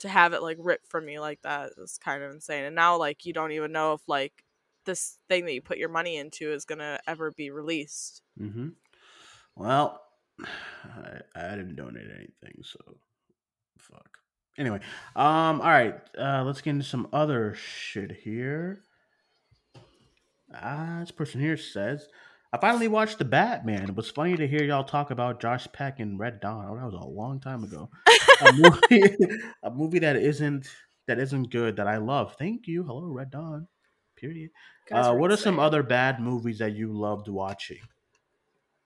to have it like ripped from me like that is kind of insane. And now like you don't even know if like this thing that you put your money into is gonna ever be released. Mm-hmm. Well, I, I didn't donate anything, so fuck. Anyway, um, all right, uh, let's get into some other shit here. Ah, this person here says, "I finally watched the Batman. It was funny to hear y'all talk about Josh Peck and Red Dawn. Oh, that was a long time ago. a movie, a movie that isn't that isn't good that I love. Thank you. Hello, Red Dawn. Period. Uh, what are some other bad movies that you loved watching?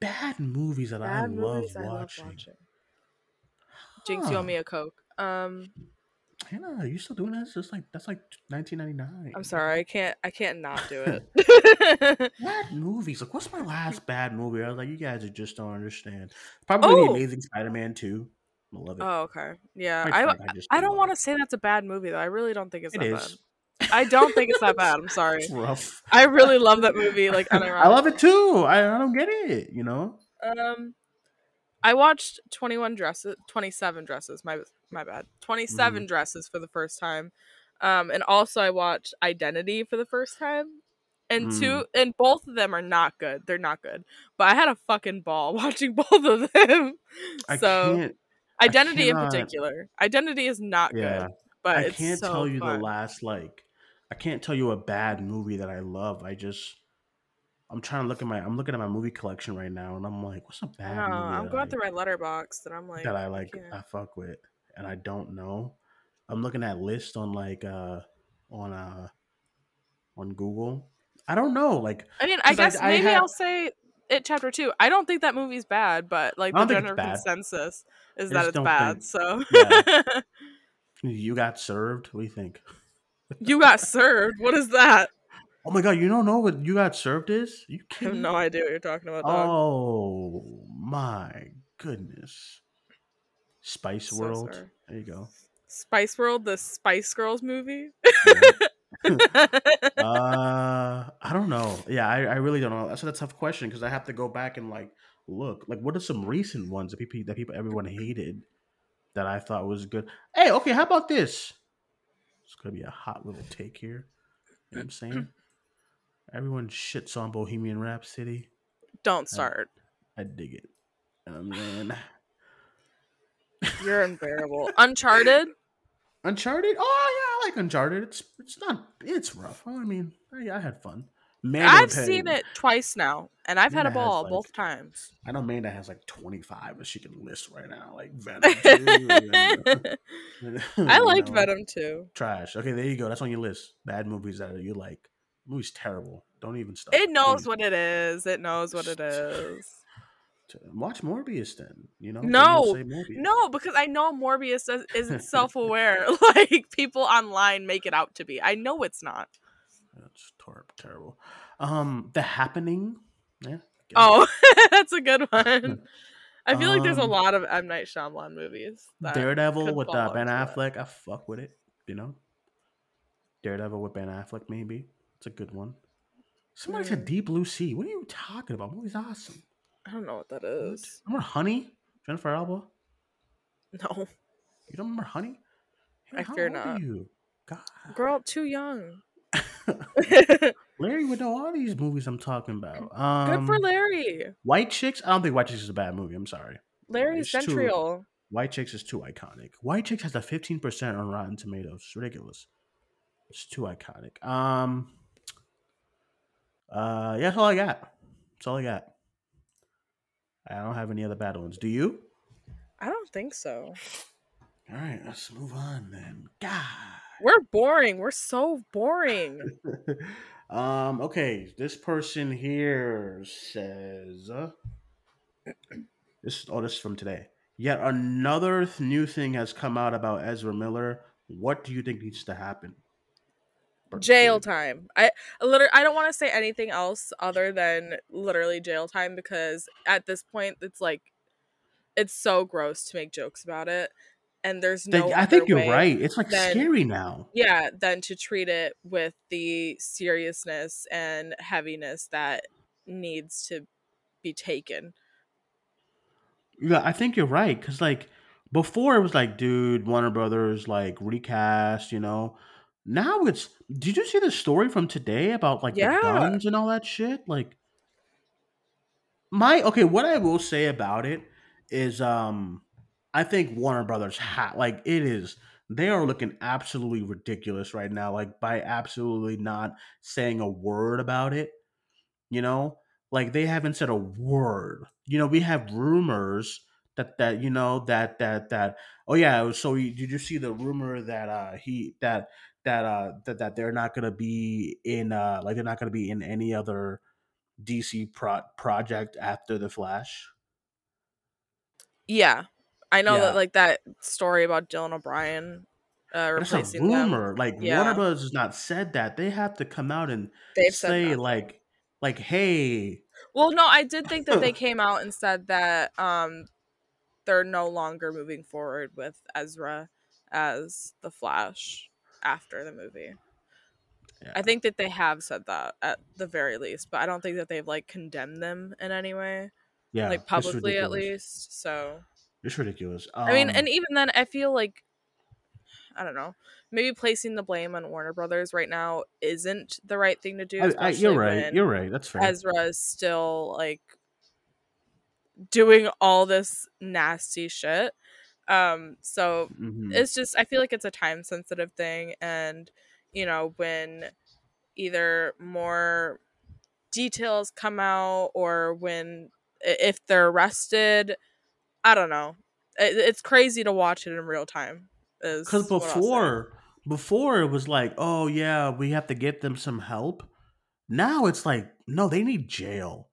Bad movies that I bad love movies I love watching. watching? Jinx, you owe me a coke. Um, Hannah, are you still doing this? It's just like that's like 1999. I'm sorry, I can't I can't not do it. Bad movies. Like, what's my last bad movie? I was like, you guys are just don't understand. Probably the Oh! Amazing Spider-Man 2. I love it. oh, okay, yeah. Quite I I just I don't want to say that's a bad movie though. I really don't think it's It that is. bad. I don't think it's that bad. I'm sorry. It's rough. I really love that movie. Like, I love it too. I, I don't get it. You know. Um, I watched Twenty One Dresses, Twenty Seven Dresses. My my bad. Twenty Mm-hmm. Dresses for the first time. Um, and also I watched Identity for the first time. And Mm. two, and both of them are not good. They're not good. But I had a fucking ball watching both of them. I so can't. Identity in particular, Identity is not Yeah. good. But I can't so tell you fun. the last like. I can't tell you a bad movie that I love. I just. I'm trying to look at my. I'm looking at my movie collection right now, and I'm like, what's a I bad movie I'm going I- through my Letterboxd, and I'm like, that I like can't. I fuck with. and I don't know. I'm looking at lists on like uh on uh on Google. I don't know. Like I mean, I- guess I maybe have- I'll say it chapter two. I don't think that movie's bad, but like the don't think it's general consensus is I that it's bad. think- So Yeah. you got served. What do you think? You got served. What is that? Oh my god, you don't know what you got served is? You I have no idea what you're talking about, dog. Oh my goodness. Spice So World. sorry. There you go. Spice World, the Spice Girls movie. uh I don't know. Yeah, I, I really don't know. That's a tough question because I have to go back and like look. Like what are some recent ones that people that people everyone hated that I thought was good? Hey, okay, how about this? It's gonna be a hot little take here. You know what I'm saying? Everyone shits on Bohemian Rhapsody. Don't start. I dig it. Um, man. You're unbearable. Uncharted. Uncharted? Oh yeah, I like Uncharted. It's it's not it's rough. I mean, I, I had fun. Mando I've seen it twice now, and I've had a ball like- both times. I know Amanda has like 25 that she can list right now, like Venom. 2 and, I liked know, Venom too. Trash. Okay, there you go. That's on your list. Bad movies that you like. Movie's terrible. Don't even start. It knows what it is. It knows what it is. Watch Morbius then. You know. No, No, because I know Morbius isn't self-aware like people online make it out to be. I know it's not. That's terrible. Um, The Happening. Yeah. Oh, that's a good one. I feel like there's a Um, lot of M Night Shyamalan movies. Daredevil with uh, Ben into that. Affleck. I fuck with it. You know. Daredevil with Ben Affleck, maybe. It's a good one. Somebody said Mm. Deep Blue Sea. What are you talking about? Movie's awesome. I don't know what that is. Remember Honey? Jennifer Alba? No, You don't remember Honey? I how fear old are not. You? God. girl, too young. Larry would know all these movies I'm talking about. Um, Good for Larry. White Chicks? I don't think White Chicks is a bad movie. I'm sorry. Larry's too- White Chicks is too iconic. White Chicks has a 15% on Rotten Tomatoes. It's ridiculous. It's too iconic. Um uh yeah, that's all I got. That's all I got. I don't have any other bad ones. Do you? I don't think so. All right, let's move on then. God. We're boring. We're so boring. um, okay, this person here says uh, this oh, this is from today. Yet another new thing has come out about Ezra Miller. What do you think needs to happen? jail time. I I literally I don't want to say anything else other than literally jail time because at this point it's like it's so gross to make jokes about it and there's no I think you're right. It's like then- scary now. Yeah, than to treat it with the seriousness and heaviness that needs to be taken. Yeah, I think you're right. Cause like before it was like, dude, Warner Brothers like recast, you know. Now it's did you see the story from today about like Yeah. the guns and all that shit? Like my okay, what I will say about it is um I think Warner Brothers ha like it is they are looking absolutely ridiculous right now, like by absolutely not saying a word about it. You know? Like they haven't said a word. You know, we have rumors that that you know that that that oh yeah so you, did you see the rumor that uh he that that uh that, that they're not gonna be in uh like they're not gonna be in any other dc pro- project after the flash Yeah. I know Yeah. that like that story about Dylan O'Brien uh that's a replacing them. rumor like Yeah. warner brothers has not said that they have to come out and They've say like like hey Well, no, I did think that they came out and said that um they're no longer moving forward with Ezra as the Flash after the movie. Yeah. I think that they have said that at the very least, but I don't think that they've like condemned them in any way, yeah like publicly at least. So it's ridiculous I mean, Um, and even then, I feel like I don't know, maybe placing the blame on Warner Brothers right now isn't the right thing to do. I, I, you're right you're right that's fair Ezra is still like doing all this nasty shit. Um, so Mhm. it's just I feel like it's a time sensitive thing, and you know when either more details come out or when if they're arrested, I don't know. it, it's crazy to watch it in real time. Because what I'll say. before, before it was like, oh yeah, we have to get them some help. Now it's like, no, they need jail.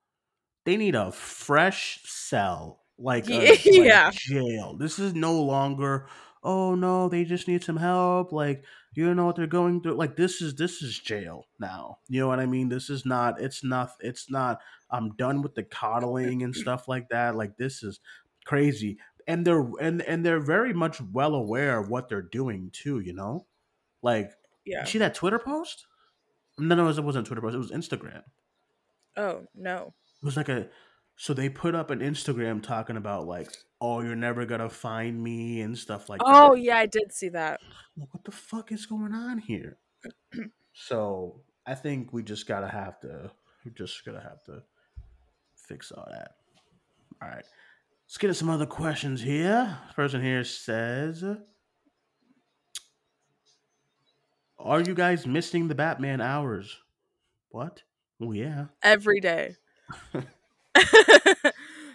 They need a fresh cell, like, a, like yeah. jail. This is no longer. Oh no, they just need some help. Like you don't know what they're going through. Like this is this is jail now. You know what I mean? This is not. It's not. It's not. I'm done with the coddling and stuff like that. Like this is crazy and they're and and they're very much well aware of what they're doing too you know? Like yeah. see that twitter post? No no it, was, it wasn't twitter post it was instagram. Oh no. it was like a so they put up an instagram talking about like oh you're never gonna find me and stuff like Oh that yeah, I did see that. Like, what the fuck is going on here? So i think we just gotta have to we just gotta have to fix all that. All right let's get to some other questions here. This person here says are you guys missing the batman hours? What? Oh yeah. Every day.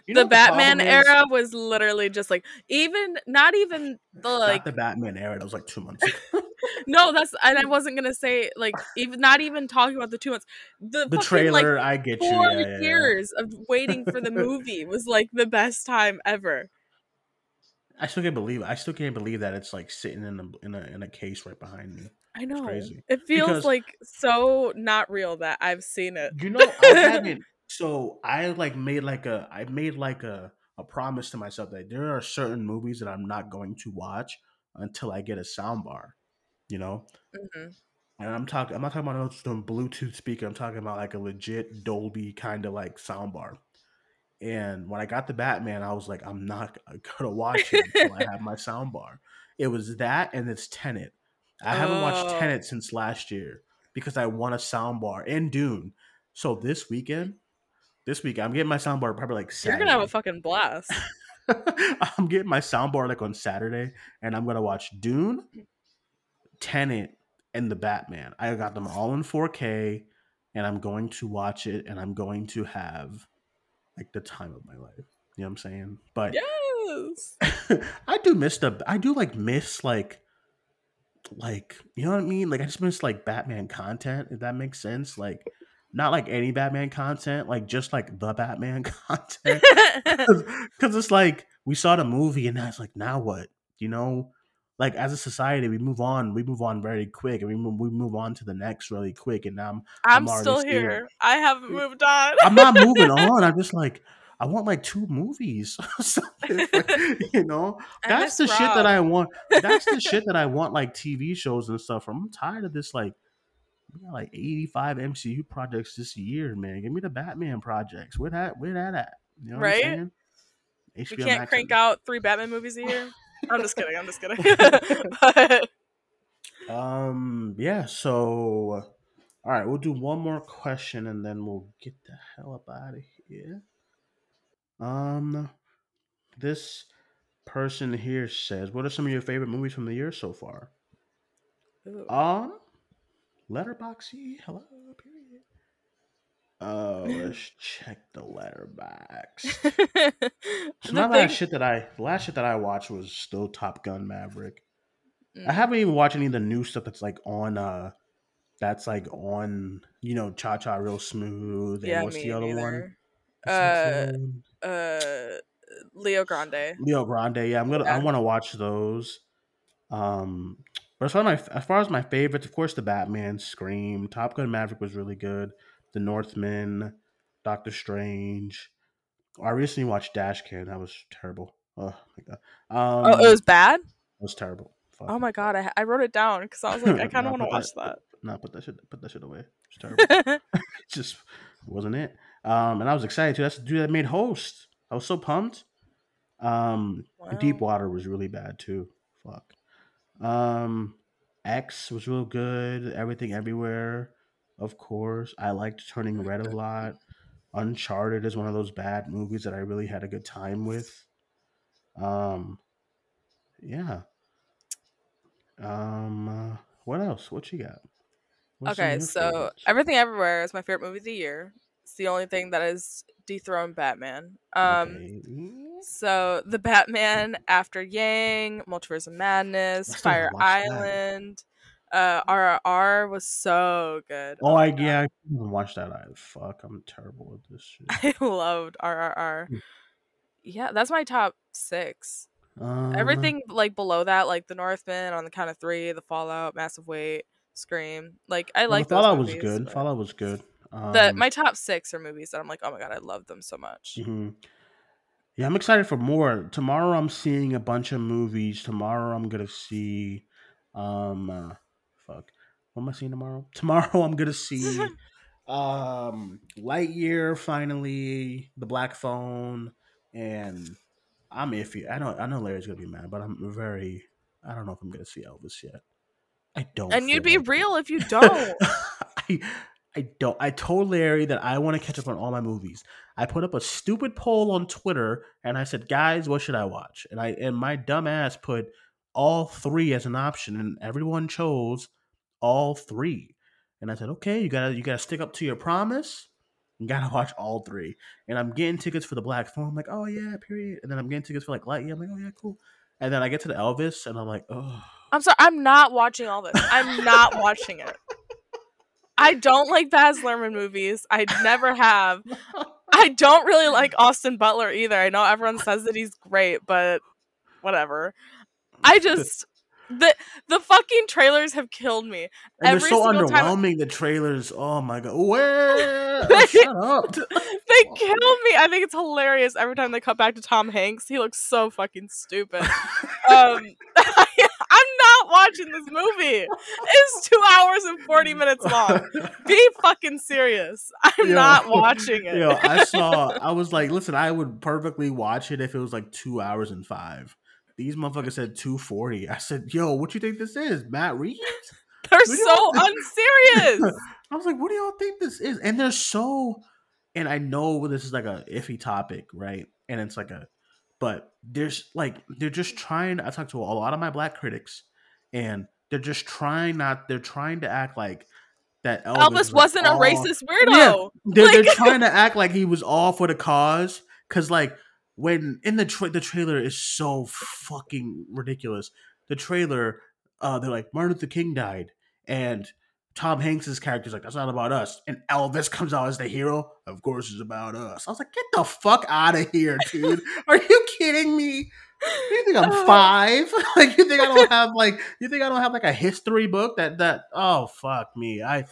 You the Batman is? era was literally just like even not even the Not like the batman era. That was like two months ago no that's and I wasn't gonna say like even not even talking about the two months the, the fucking, trailer like i get you four yeah, yeah, yeah. years of waiting for the movie was like the best time ever i still can't believe i still can't believe that it's like sitting in a in a, in a case right behind me I know crazy. it feels Because- like so not real that I've seen it You know, I haven't. So I like made like a I made like a a promise to myself that there are certain movies that I'm not going to watch until I get a sound bar. You know, Mhm. and I'm talking. I'm not talking about just a Bluetooth speaker. I'm talking about like a legit Dolby kind of like sound bar. And when I got the Batman, I was like, I'm not gonna watch it until I have my sound bar. It was that, and it's Tenet. I haven't watched Oh. Tenet since last year because I want a sound bar and Dune. So this weekend, this week I'm getting my sound bar probably like you're gonna have a fucking blast I'm getting my sound bar like on Saturday, and I'm gonna watch Dune, Tenet, and the Batman. I got them all in 4K, and I'm going to watch it, and I'm going to have like the time of my life. You know what I'm saying? But yes I do miss the I do like miss like like you know what I mean? Like I just miss like Batman content, if that makes sense. Like not like any Batman content, like just like the Batman content. Cause it's like we saw the movie and now it's like now what? You know? Like as a society, we move on. We move on very quick, and we move, we move on to the next really quick. And now I'm I'm, I'm still scared. here I haven't moved on I'm not moving on. I'm just like I want like two movies, like, you know. That's the miss shit that I want. That's the shit that I want, like TV shows and stuff. from. I'm tired of this. Like, we got like 85 MCU projects this year, man. Give me the Batman projects. Where that? Where that at? You know Right? Saying? we can't Max crank and- out three Batman movies a year. I'm just kidding. I'm just kidding. but Um. Yeah. So, all right. We'll do one more question and then we'll get the hell up out of here. Um. This person here says, "What are some of your favorite movies from the year so far?" Ooh. Um. Letterboxy. Hello. Period. Oh, let's check the Letterboxd. So The my thing- last shit that I last shit that I watched was still Top Gun Maverick. I Mm. haven't even watched any of the new stuff that's like on uh that's like on you know Cha Cha Real Smooth and yeah, what's the other one? What's Uh. Uh, Leo Grande. Leo Grande. Yeah, I'm gonna I want to watch those. Um, but as far as my as far as my favorites, of course, the Batman, Scream, Top Gun Maverick was really good. The Northman, Doctor Strange. I recently watched Dashcam. That was terrible. Oh my god. Um, oh, it was bad. it was terrible. Fuck. Oh my god, I, I wrote it down because I was like, I kind of want to watch that- No, Nah, put that shit. Put that shit away. It's terrible. it just wasn't it. Um, and I was excited too. That's the dude that made Host. I was so pumped. Um, Deep Water was really bad too. Fuck. Um, X was real good. Everything Everywhere, of course. I liked Turning Red a lot. Uncharted is one of those bad movies that I really had a good time with. Um, yeah. Um, uh, what else? What you got? What's okay, so favorites? Everything Everywhere is my favorite movie of the year. It's the only thing that has dethroned Batman. Um, Okay. So the Batman After Yang, Multiverse of Madness, Fire Island. that. Uh, RRR was so good. Oh, my I yeah, I didn't watch that I Fuck, I'm terrible at this shit. I loved RRR. Hmm. Yeah, that's my top six. Um, Everything like below that, like The Northman, On the Count of Three, The Fallout, Massive Weight, Scream. Like I like those Fallout was good. but Fallout was good. Um, The my top six are movies that I'm like, oh my god, I love them so much. mhm. Yeah, I'm excited for more. Tomorrow, I'm seeing a bunch of movies. Tomorrow, I'm gonna see. Um, uh, fuck. What am I seeing tomorrow? Tomorrow, I'm gonna see. um, Lightyear. Finally, the Black Phone, and I'm iffy. I know. I know Larry's gonna be mad, but I'm very. I don't know if I'm gonna see Elvis yet. I don't. and you'd be like it. real if you don't. I, I don't. I told Larry that I want to catch up on all my movies. I put up a stupid poll on Twitter and I said, "Guys, what should I watch?" And I and my dumb ass put all three as an option, and everyone chose all three. And I said, "Okay, you gotta you gotta stick up to your promise. You gotta watch all three. And I'm getting tickets for the Black Phone. I'm like, "Oh yeah, period." And then I'm getting tickets for like Lightyear. I'm like, "Oh yeah, cool." And then I get to the Elvis, and I'm like, "Oh." I'm sorry, I'm not watching all this. I'm not watching it. I don't like Baz Luhrmann movies. I never have. I don't really like Austin Butler either. I know everyone says that he's great, but whatever. I just the the fucking trailers have killed me. And Every they're so single time- underwhelming. The trailers. Oh my god. Where? Oh, shut up. They kill me. I think it's hilarious every time they cut back to Tom Hanks. He looks so fucking stupid. um, I'm not watching this movie. It's two hours and forty minutes long. Be fucking serious. I'm Yo. not watching it. Yo, I saw. I was like, listen, I would perfectly watch it if it was like two hours and five. These motherfuckers said two forty. I said, yo, what you think this is, Matt Reeves? They're What do you so unserious. I was like, what do y'all think this is? And they're so. And I know this is like a iffy topic, right? And it's like a, but there's like they're just trying. I talked to a lot of my black critics, and they're just trying not. They're trying to act like that Elvis, Elvis was wasn't a racist weirdo. Yeah, they're, Like- they're trying to act like he was all for the cause because like when in the tra- the trailer is so fucking ridiculous. The trailer uh they're like martin luther king died and tom hanks's character's like that's not about us and elvis comes out as the hero. Of course it's about us. I was like get the fuck out of here dude. Are you kidding me? You think i'm five? Like you think i don't have like you think i don't have like a history book that that oh fuck me. I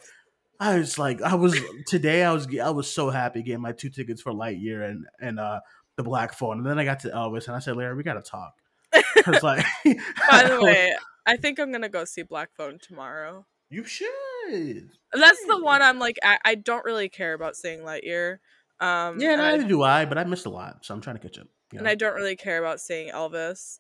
I was like, I was today. I was I was so happy getting my two tickets for Lightyear and and uh the Black Phone, and then I got to Elvis, and I said, Larry, we gotta talk. Because like, By the way, I think I'm gonna go see Black Phone tomorrow. you should. That's the one I'm like. I, I don't really care about seeing Lightyear. Um, Yeah, and I- neither do I, but I missed a lot, so I'm trying to catch up. you and? I don't really care about seeing Elvis.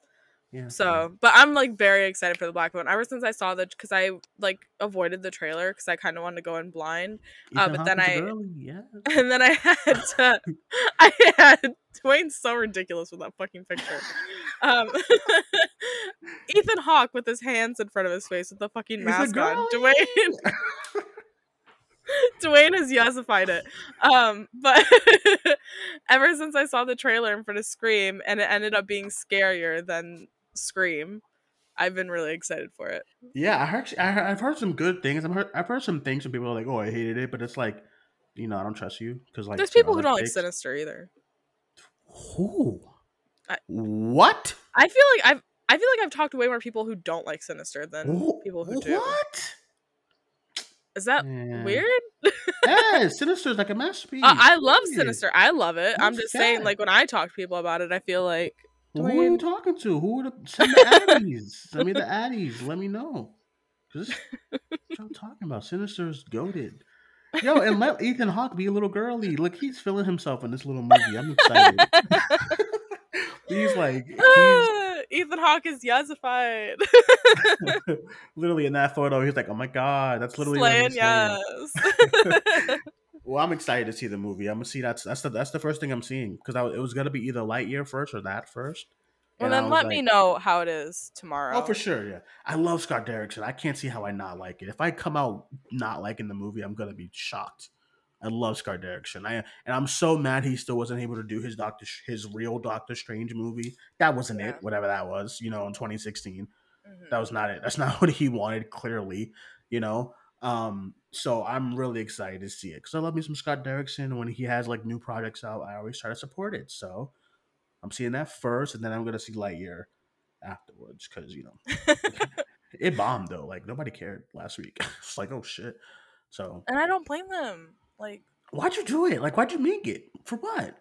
Yeah, So, but I'm like very excited for the Black Phone. Ever since I saw the, because I like avoided the trailer because I kind of wanted to go in blind, uh, but then I- early, yeah. and then I had to. I had Duane's so ridiculous with that fucking picture. Um, Ethan Hawke with his hands in front of his face with the fucking He's mask on. Duane. Dwayne has yesified it. Um, but ever since I saw the trailer in front of Scream and it ended up being scarier than Scream, I've been really excited for it. Yeah, I heard. I I've heard some good things. I've heard. I've heard some things from people like, "Oh, I hated it," but it's like, you know, I don't trust you because like There's people who don't like Sinister either. Who? I- what? I feel like I've I feel like I've talked to way more people who don't like Sinister than people who do. What? Is that Yeah. weird? yeah, Sinister is like a masterpiece. Uh, I love Sinister. I love it. I'm That's just saying, like when I talk to people about it, I feel like Who are you talking to? Who are the send the addies? send me the addies. Let me know. 'Cause what y'all talking about? Sinister's goaded. Yo, and let Ethan Hawke be a little girly. Look, he's feeling himself in this little movie. I'm excited. he's like, he's Ethan Hawke is yesified. literally in that photo. He's like, oh my god, that's literally what Slaying he's yes. Well, I'm excited to see the movie. I'm gonna see that's that's the that's the first thing I'm seeing because it was gonna be either Lightyear first or that first. well, And then let me know how it is tomorrow. Oh, for sure, yeah. I love Scott Derrickson. I can't see how I not like it. If I come out not liking the movie, I'm gonna be shocked. I love Scott Derrickson. I and I'm so mad he still wasn't able to do his Doctor his real Doctor Strange movie. That wasn't Yeah. it. Whatever that was, you know, in 2016 Mhm. that was not it. That's not what he wanted, clearly, you know. Um, so I'm really excited to see it because I love me some Scott Derrickson. When he has like new projects out, I always try to support it. So I'm seeing that first, and then I'm gonna see Lightyear afterwards because you know it bombed though. Like nobody cared last week. it's like oh shit. So and I don't blame them. Like why'd you do it? Like why'd you make it? For what?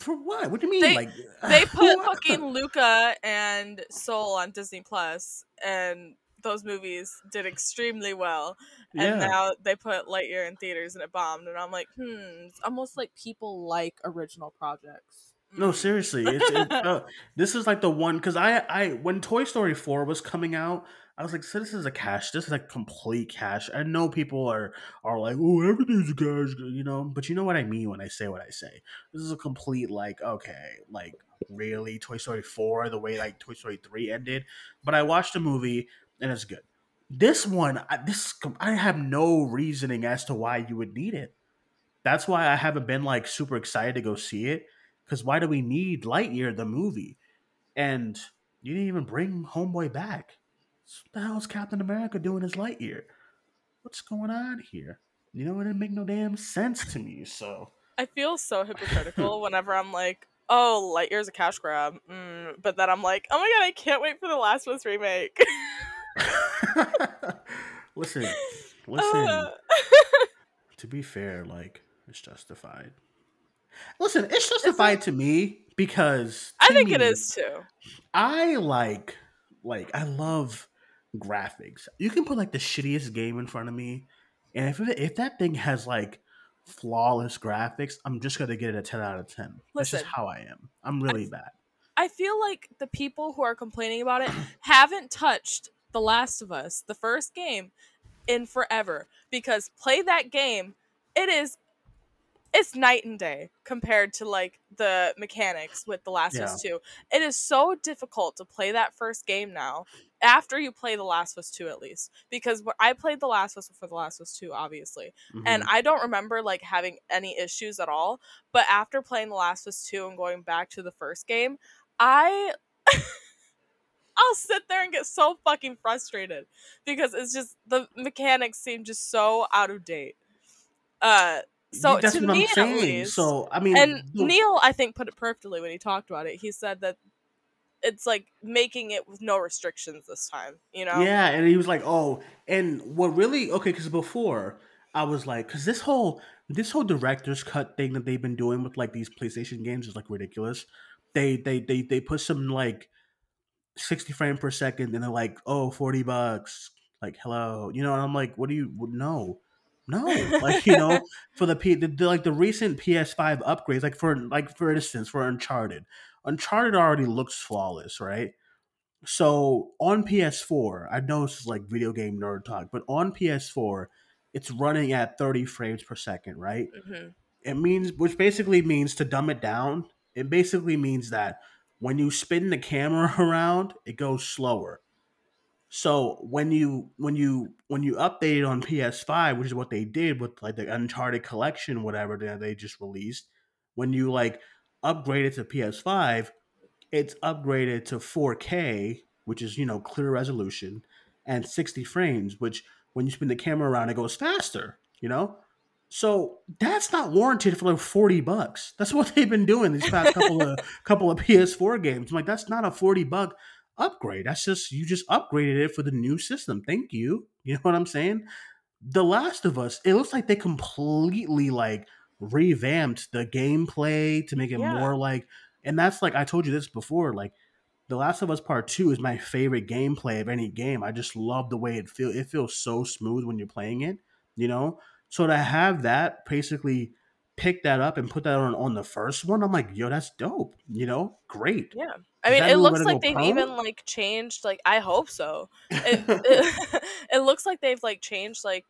For what? What do you mean? They- like they put fucking Luca and Soul on Disney Plus, and those movies did extremely well. And yeah. now they put Lightyear in theaters and it bombed, and I'm like, hmm. It's almost like people like original projects. No, mm. seriously, it's, it, uh, this is like the one because I, I when Toy Story four was coming out, I was like, so this is a cash. This is like complete cash. I know people are are like, oh, everything's a cash, you know, but you know what I mean when I say what I say. This is a complete like, okay, like really Toy Story four, the way like Toy Story three ended. But I watched the movie and it's good. This one, I, this I have no reasoning as to why you would need it. That's why I haven't been like super excited to go see it. Because why do we need Lightyear the movie? And you didn't even bring Homeboy back. What the hell is Captain America doing as Lightyear? What's going on here? You know, it didn't make no damn sense to me. So I feel so hypocritical whenever I'm like, oh, Lightyear's a cash grab. Mm, but then I'm like, oh my god, I can't wait for the Last of Us remake. listen, listen. Uh, to be fair, like it's justified. Listen, it's justified to me because I think it me, is too. I like like I love graphics. You can put like the shittiest game in front of me, and if it, if that thing has like flawless graphics, I'm just gonna get it a ten out of ten. That's just how I am. I'm really bad. I feel like the people who are complaining about it haven't touched The Last of Us, the first game, in forever. Because play that game, it is it's night and day compared to like the mechanics with The Last of Us 2. It is so difficult to play that first game now after you play The Last of Us 2 at least. Because I played The Last of Us before The Last of Us 2, obviously and Mhm. I don't remember like having any issues at all. But after playing The Last of Us 2 and going back to the first game, I I'll sit there and get so fucking frustrated because it's just the mechanics seem just so out of date. Uh so that's to me at least, so I mean, and Neil I think put it perfectly when he talked about it. He said that it's like making it with no restrictions this time, you know? Yeah, and he was like, "Oh," and what really okay? Because before I was like, because this whole this whole director's cut thing that they've been doing with like these PlayStation games is like ridiculous. They they they they put some like sixty frame per second, and they're like, "Oh, 40 bucks." Like, hello, you know, and I'm like, "What do you? No, no." Like, you know, for the, P, the, the like the recent PS5 upgrades, like for like for instance, for Uncharted, Uncharted already looks flawless, right? So on PS4, I know this is like video game nerd talk, but on PS4, it's running at 30 frames per second, right? hmm It means, which basically means to dumb it down, it basically means that when you spin the camera around, it goes slower. So when you when you when you update it on PS5, which is what they did with like the Uncharted collection, whatever that they just released, when you like upgrade it to PS5, it's upgraded to 4K, which is you know clear resolution, and 60 frames, which when you spin the camera around, it goes faster. You know, so that's not warranted for like 40 bucks. That's what they've been doing these past couple of couple of PS4 games. I'm like, that's not a 40 buck upgrade. That's just you just upgraded it for the new system. Thank you. You know what I'm saying? The Last of Us, it looks like they completely like revamped the gameplay to make it Yeah. more like and that's like I told you this before, like The Last of Us Part 2 is my favorite gameplay of any game. I just love the way it feels. It feels so smooth when you're playing it, you know? So to have that basically pick that up and put that on on the first one, I'm like, yo, that's dope. You know, great. Yeah. I mean, it looks like they've pro? even like changed. Like, I hope so. It, it, it looks like they've like changed like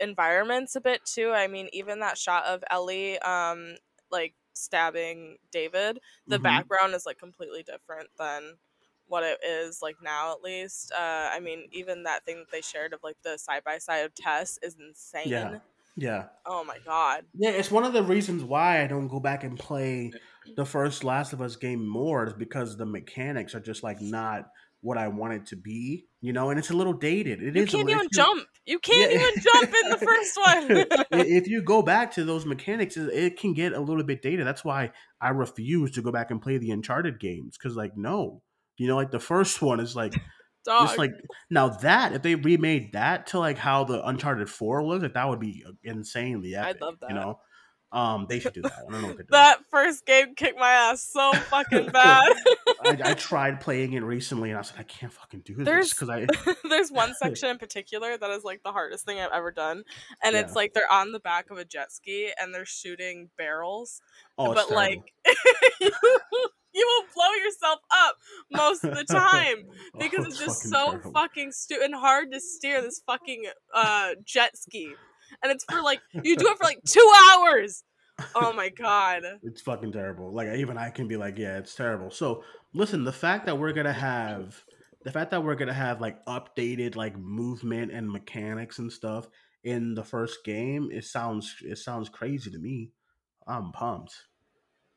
environments a bit too. I mean, even that shot of Ellie, um, like stabbing David, the Mhm. background is like completely different than what it is like now. At least, uh, I mean, even that thing that they shared of like the side by side of Tess is insane. Yeah. Yeah. Oh my god. Yeah, it's one of the reasons why I don't go back and play the first Last of Us game more is because the mechanics are just like not what I want it to be, you know, and it's a little dated. It You is can't even you- jump. You can't Yeah. even jump in the first one. If you go back to those mechanics, it it can get a little bit dated. That's why I refuse to go back and play the Uncharted games because, like, no, you know, like the first one is like Dog. just like now that if they remade that to like how the Uncharted Four looks, like that would be insanely I'd epic. love that. You know, um, they should do that. I don't know what they're doing. that first game kicked my ass so fucking bad. I, I tried playing it recently, and I was like, I can't fucking do this because I There's one section in particular that is like the hardest thing I've ever done. And Yeah. it's like they're on the back of a jet ski and they're shooting barrels. oh, but terrible. like you, will blow yourself up most of the time Oh, because it's just fucking so terrible. fucking stupid and hard to steer this fucking uh jet ski. And it's for like you do it for like two hours. Oh my god. It's fucking terrible. Like even I can be like, yeah, it's terrible. So listen, the fact that we're gonna have the fact that we're gonna have like updated like movement and mechanics and stuff in the first game, it sounds it sounds crazy to me. I'm pumped.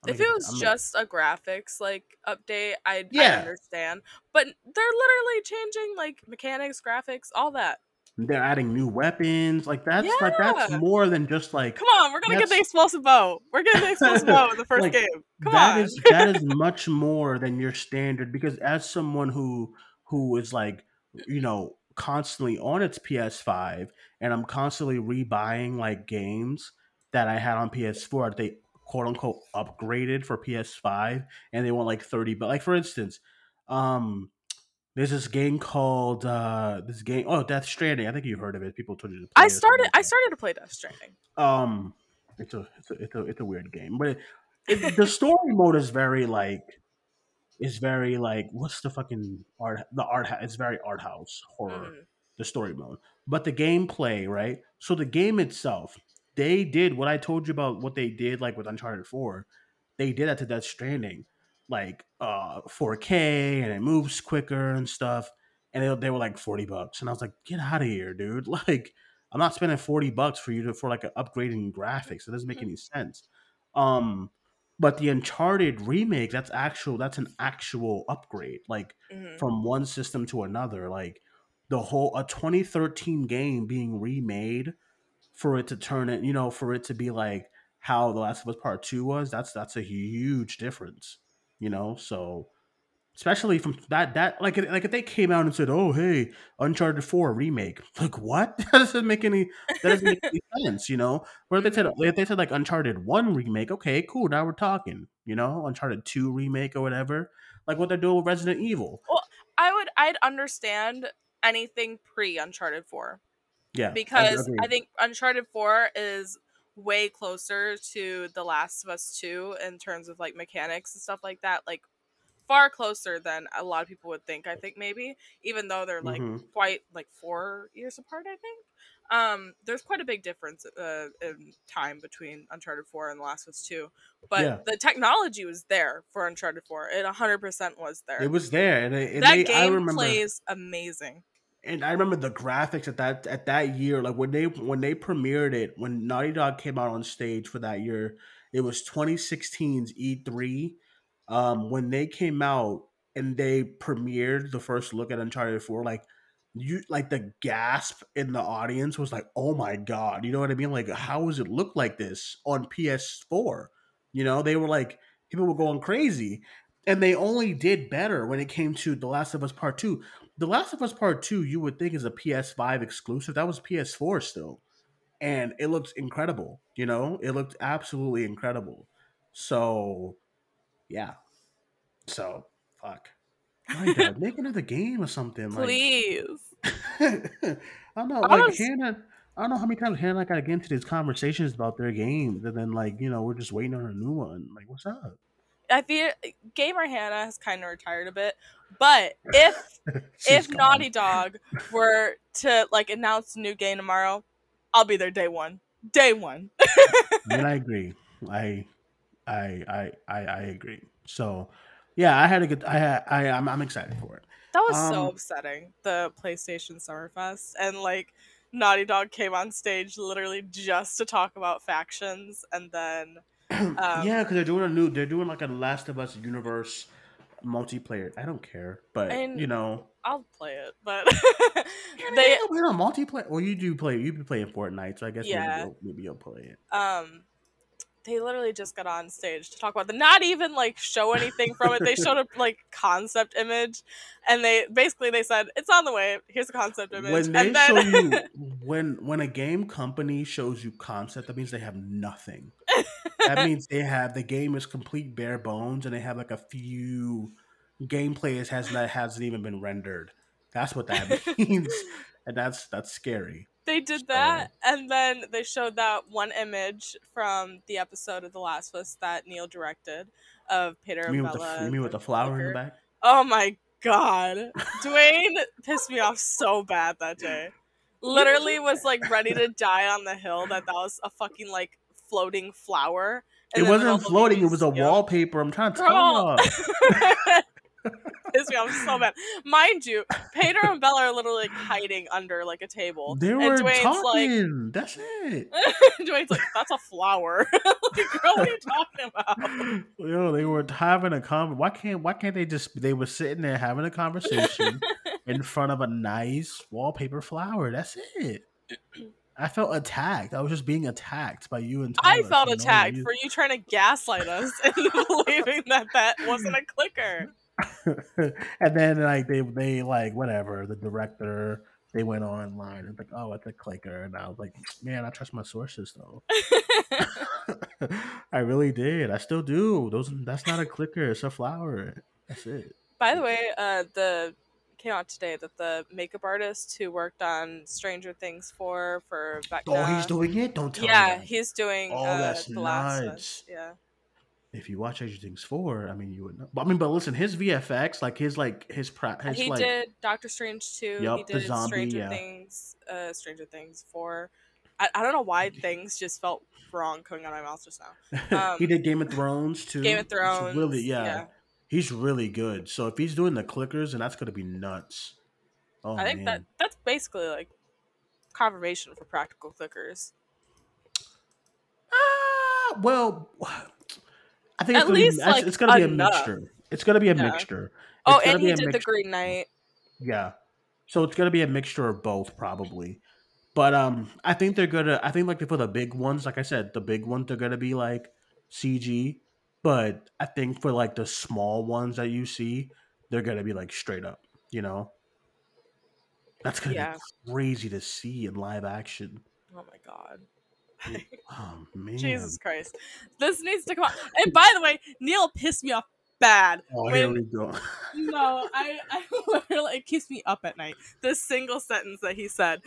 I'm If gonna it was I'm gonna- just a graphics like update, I'd, I'd understand. But they're literally changing like mechanics, graphics, all that. they're adding new weapons, like that's like that's more than just like Come on, we're gonna get the explosive bow. We're getting the explosive bow in the first Like, game. Come that on. is that is much more than your standard because as someone who who is like you know constantly on its PS5 and I'm constantly rebuying like games that I had on PS4 that they quote unquote upgraded for PS5 and they want like 30 but like for instance um there's this game called uh this game oh Death Stranding. I think you've heard of it. People told you to play I it or something started like I started to play Death Stranding. um it's a it's a it's a, it's a weird game but it, it, the story mode is very like is very like what's the fucking art the art it's very art house horror Mm. the story mode. But the gameplay right? So the game itself they did what i told you about what they did like with uncharted 4 they did that to death stranding like uh 4k and it moves quicker and stuff and they, they were like 40 bucks and i was like get out of here dude. Like i'm not spending 40 bucks for you to for like an upgrading graphics it doesn't make any sense. Um but the uncharted remake that's actual that's an actual upgrade like Mhm. from one system to another like the whole a 2013 game being remade for it to turn it you know for it to be like how the last of us part 2 was that's that's a huge difference you know? So especially from that that like like if they came out and said oh hey uncharted 4 remake like what? That doesn't make any that doesn't make any sense you know? If they said if they said like uncharted 1 remake okay cool now we're talking you know? Uncharted 2 remake or whatever like what they're doing with resident evil. I would I'd understand anything pre Uncharted 4 yeah because agreed. I think Uncharted 4 is way closer to The Last of Us 2 in terms of like mechanics and stuff like that like far closer than a lot of people would think I think maybe even though they're like Mhm. quite like 4 years apart I think um there's quite a big difference uh, in time between Uncharted 4 and The Last of Us 2 but Yeah. the technology was there for Uncharted 4 it 100% was there it was there and, it, and that they, I game plays amazing and I remember the graphics at that at that year, like when they when they premiered it, when Naughty Dog came out on stage for that year, it was 2016's E3. Um, when they came out and they premiered the first look at Uncharted 4, like you like the gasp in the audience was like, oh my god, you know what I mean? Like, how does it look like this on PS4? You know, they were like people were going crazy. And they only did better when it came to The Last of Us Part 2 the Last of Us Part 2, you would think is a PS5 exclusive. That was PS4 still. And it looked incredible, you know? It looked absolutely incredible. So, yeah. So, fuck. God, make another game or something. Like, please I don't know. I Like, was- Hannah, I don't know how many times Hannah and I got to get into these conversations about their games. And then, like, you know, we're just waiting on a new one. Like, what's up? I feel Gamer Hannah has kind of retired a bit, but if if gone. Naughty Dog were to like announce a new game tomorrow, I'll be there day one. Day one. and I agree. I, I, I, I, I agree. So, yeah, I had a good. I, had, I, I'm, I'm excited for it. That was so Um, upsetting. The PlayStation Summerfest and like Naughty Dog came on stage literally just to talk about factions, and then um, yeah, because they're doing a new. They're doing like a Last of Us universe multiplayer. I don't care, but And- you know, I'll play it. But they play on multiplayer. Well, you do play. You be playing Fortnite, so I guess Yeah. maybe, you'll, maybe you'll play it. um they literally just got on stage to talk about the not even like show anything from it. They showed a like concept image and they basically they said it's on the way. Here's a concept image. When they and then show you, when when a game company shows you concept, that means they have nothing. That means they have the game is complete bare bones, and they have like a few gameplay that has that hasn't even been rendered. That's what that means, and that's that's scary. they did So- that and then they showed that one image from the episode of The Last of Us that Neil directed of Peter You and mean with the you mean with the flower in the back? Oh my god. Duane pissed me off so bad that day. Literally was like ready to die on the hill that that was a fucking like floating flower. It in the middle wasn't floating. It was a wallpaper. I'm trying to tell Girl. you. pissed me off so bad. Mind you, Peter and Bella are literally like hiding under like a table. They and were Duane's talking. That's it. Duane's like, that's a flower. like, girl, what are you talking about? Yo, they were having a con. Why can't Why can't they just? They were sitting there having a conversation in front of a nice wallpaper flower. That's it. I felt attacked. I was just being attacked by you and I felt attacked for you trying to gaslight us into believing that that wasn't a clicker. and then like they they like whatever the director they went online and like oh it's a clicker. And I was like man I trust my sources though. I really did. I still do. Those that's not a clicker. It's a flower. That's it. By the way, uh, the came out today that the makeup artist who worked on Stranger Things four for Vecna, oh he's doing it don't tell yeah, me he's doing. Oh, uh, that's nuts. Yeah, if you watch Stranger Things four I mean you would know but I mean but listen his VFX like his like his pra- his he like did Doctor Strange two. Yup, he the did zombie, Stranger yeah. Things. Uh, Stranger Things four. I, I don't know why things just felt wrong coming out of my mouth just now. Um, he did Game of Thrones too Game of Thrones. really yeah. He's really good. So if he's doing the clickers, and that's gonna be nuts. Oh, I think that that's basically like confirmation for practical clickers. Ah, well, I think At it's gonna, least, be, like, it's gonna be a mixture. It's gonna be a Yeah. mixture. Oh, It's gonna and he did the. Green Knight. Yeah. So it's gonna be a mixture of both, probably. But um, I think they're gonna. I think like for the big ones, like I said, the big ones they're gonna be like CG. But I think for like the small ones that you see, they're gonna be like straight up. You know. That's gonna Yeah. be crazy to see in live action. Oh my god. Oh man. Jesus Christ. This needs to come out. And by the way, Neil pissed me off bad. Oh, here we go. no, I, I literally, it keeps me up at night. This single sentence that he said.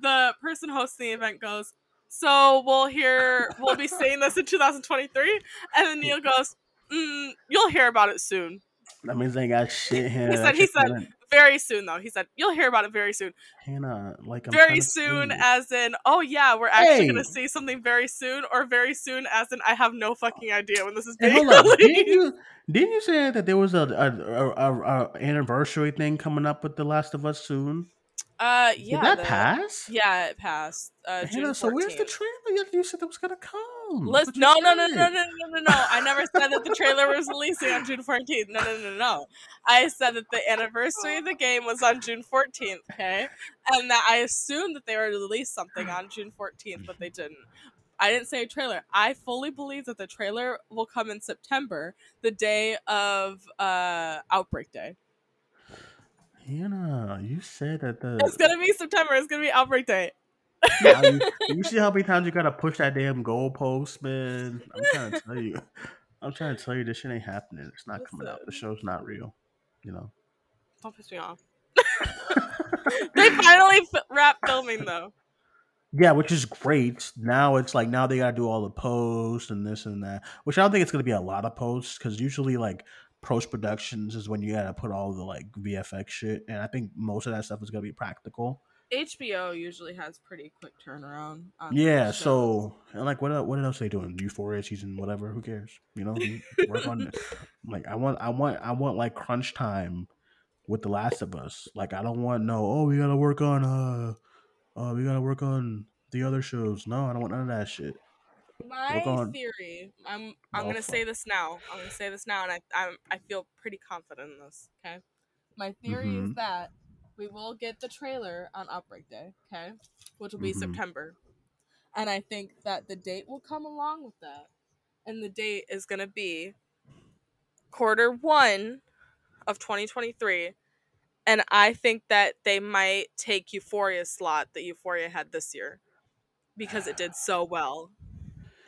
The person hosting the event goes, So we'll hear, we'll be saying this in 2023. And then Neil goes, mm, You'll hear about it soon. That means they got shit. He said- he said- Very soon, though. He said, You'll hear about it very soon. Hannah, like I'm very soon, as in, Oh, yeah, we're actually Hey! going to see something very soon, or very soon, as in, I have no fucking idea when this is Hey, being hold up. Didn't you, didn't you say that there was a, a, a, a, a anniversary thing coming up with The Last of Us soon? Uh, Did that the- pass? Yeah, it passed. Uh, June Hannah, so where's the trailer? You- You said that was gonna come. Let's, no, no, no, no, no, no, no, no. I never said that the trailer was releasing on June 14th. No, no, no, no. I said that the anniversary of the game was on June 14th, okay? And that I assumed that they were to release something on June 14th, but they didn't. I didn't say a trailer. I fully believe that the trailer will come in September, the day of uh, Outbreak Day. Hannah, you said that the. It's gonna be September. It's gonna be Outbreak Day. Now you, you see how many times you gotta push that damn goalpost, man? I'm trying to tell you. I'm trying to tell you this shit ain't happening. It's not coming out. The show's not real. You know. Don't piss me off. they finally f- wrapped filming though. Yeah, which is great. Now it's like now they gotta do all the posts and this and that. Which I don't think it's gonna be a lot of posts because usually like post productions is when you gotta put all the like VFX shit, and I think most of that stuff is gonna be practical. HBO usually has pretty quick turnaround. On Yeah, so and like what what else they doing? Euphoria season whatever. Who cares? You know, work on it. Like I want I want I want like crunch time with The Last of Us. Like I don't want no. Oh, we gotta work on uh oh, we gotta work on the other shows. No, I don't want none of that shit. My theory. I'm I'm Oh, gonna say this now. I'm gonna say this now, and I I'm, I feel pretty confident in this. Okay. My theory is Mhm. that we will get the trailer on Outbreak Day. Okay, which will be Mhm. September, and I think that the date will come along with that, and the date is gonna be quarter one of 2023. And I think that they might take Euphoria's slot that Euphoria had this year because it did so well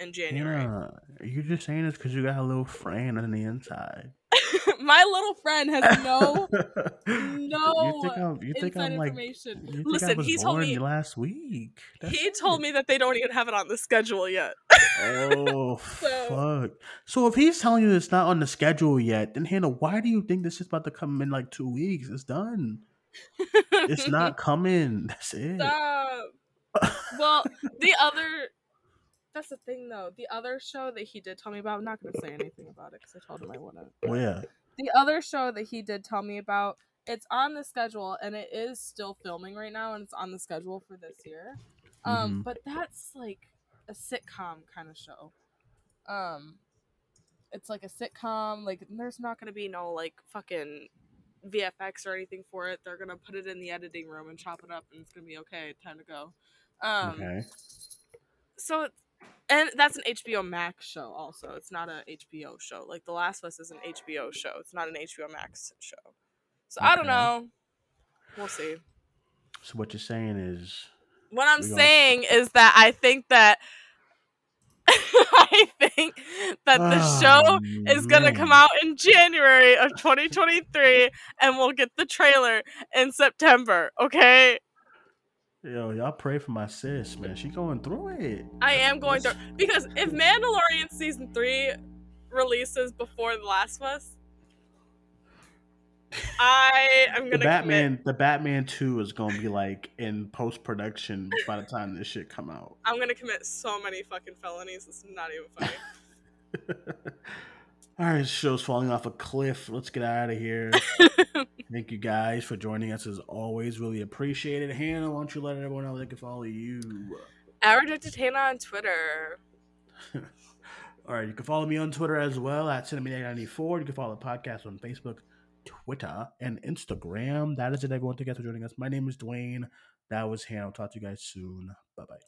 in January. Yeah, you're just saying this because you got a little friend on the inside. My little friend has no no you think I'm, you think I'm like, you think Listen, I was he told born me last week. That's he told me that they don't even have it on the schedule yet. Oh So- fuck! So if he's telling you it's not on the schedule yet, then Hannah, why do you think this is about to come in like two weeks? It's done. It's not coming. That's it. Stop. Well, the other that's the thing though. The other show that he did tell me about, I'm not going to say anything about it because I told him I wouldn't. Well, yeah. The other show that he did tell me about, it's on the schedule and it is still filming right now and it's on the schedule for this year. Um, Mhm. but that's like a sitcom kind of show. Um, it's like a sitcom. Like there's not gonna be no like fucking VFX or anything for it. They're gonna put it in the editing room and chop it up, and it's gonna be okay. Time to go. Um, okay. so it's and that's an HBO Max show also. It's not a HBO show. Like The Last of Us is an HBO show. It's not an HBO Max show. So I don't know. We'll see. So what you're saying is, What I'm We gonna- saying is that I think that I think that the show Oh, is gonna come out in January of 2023 and we'll get the trailer in September, okay? Yo, y'all pray for my sis, man. She going through it. I am going through because if Mandalorian season 3 releases before The Last of Us, I am gonna the Batman, commit, the Batman Two is gonna be like in post production by the time this shit come out. I'm gonna commit so many fucking felonies. It's not even funny. All right, this show's falling off a cliff. Let's get out of here. Thank you guys for joining us as always. Really appreciate it. Hannah, why don't you let everyone know they can follow you? Aerodicted Hannah on Twitter. All right, you can follow me on Twitter as well at Cinemaniac94. You can follow the podcast on Facebook, Twitter, and Instagram. That is it, everyone. Thank you guys for joining us. My name is Duane. That was Hannah. I'll talk to you guys soon. Bye bye.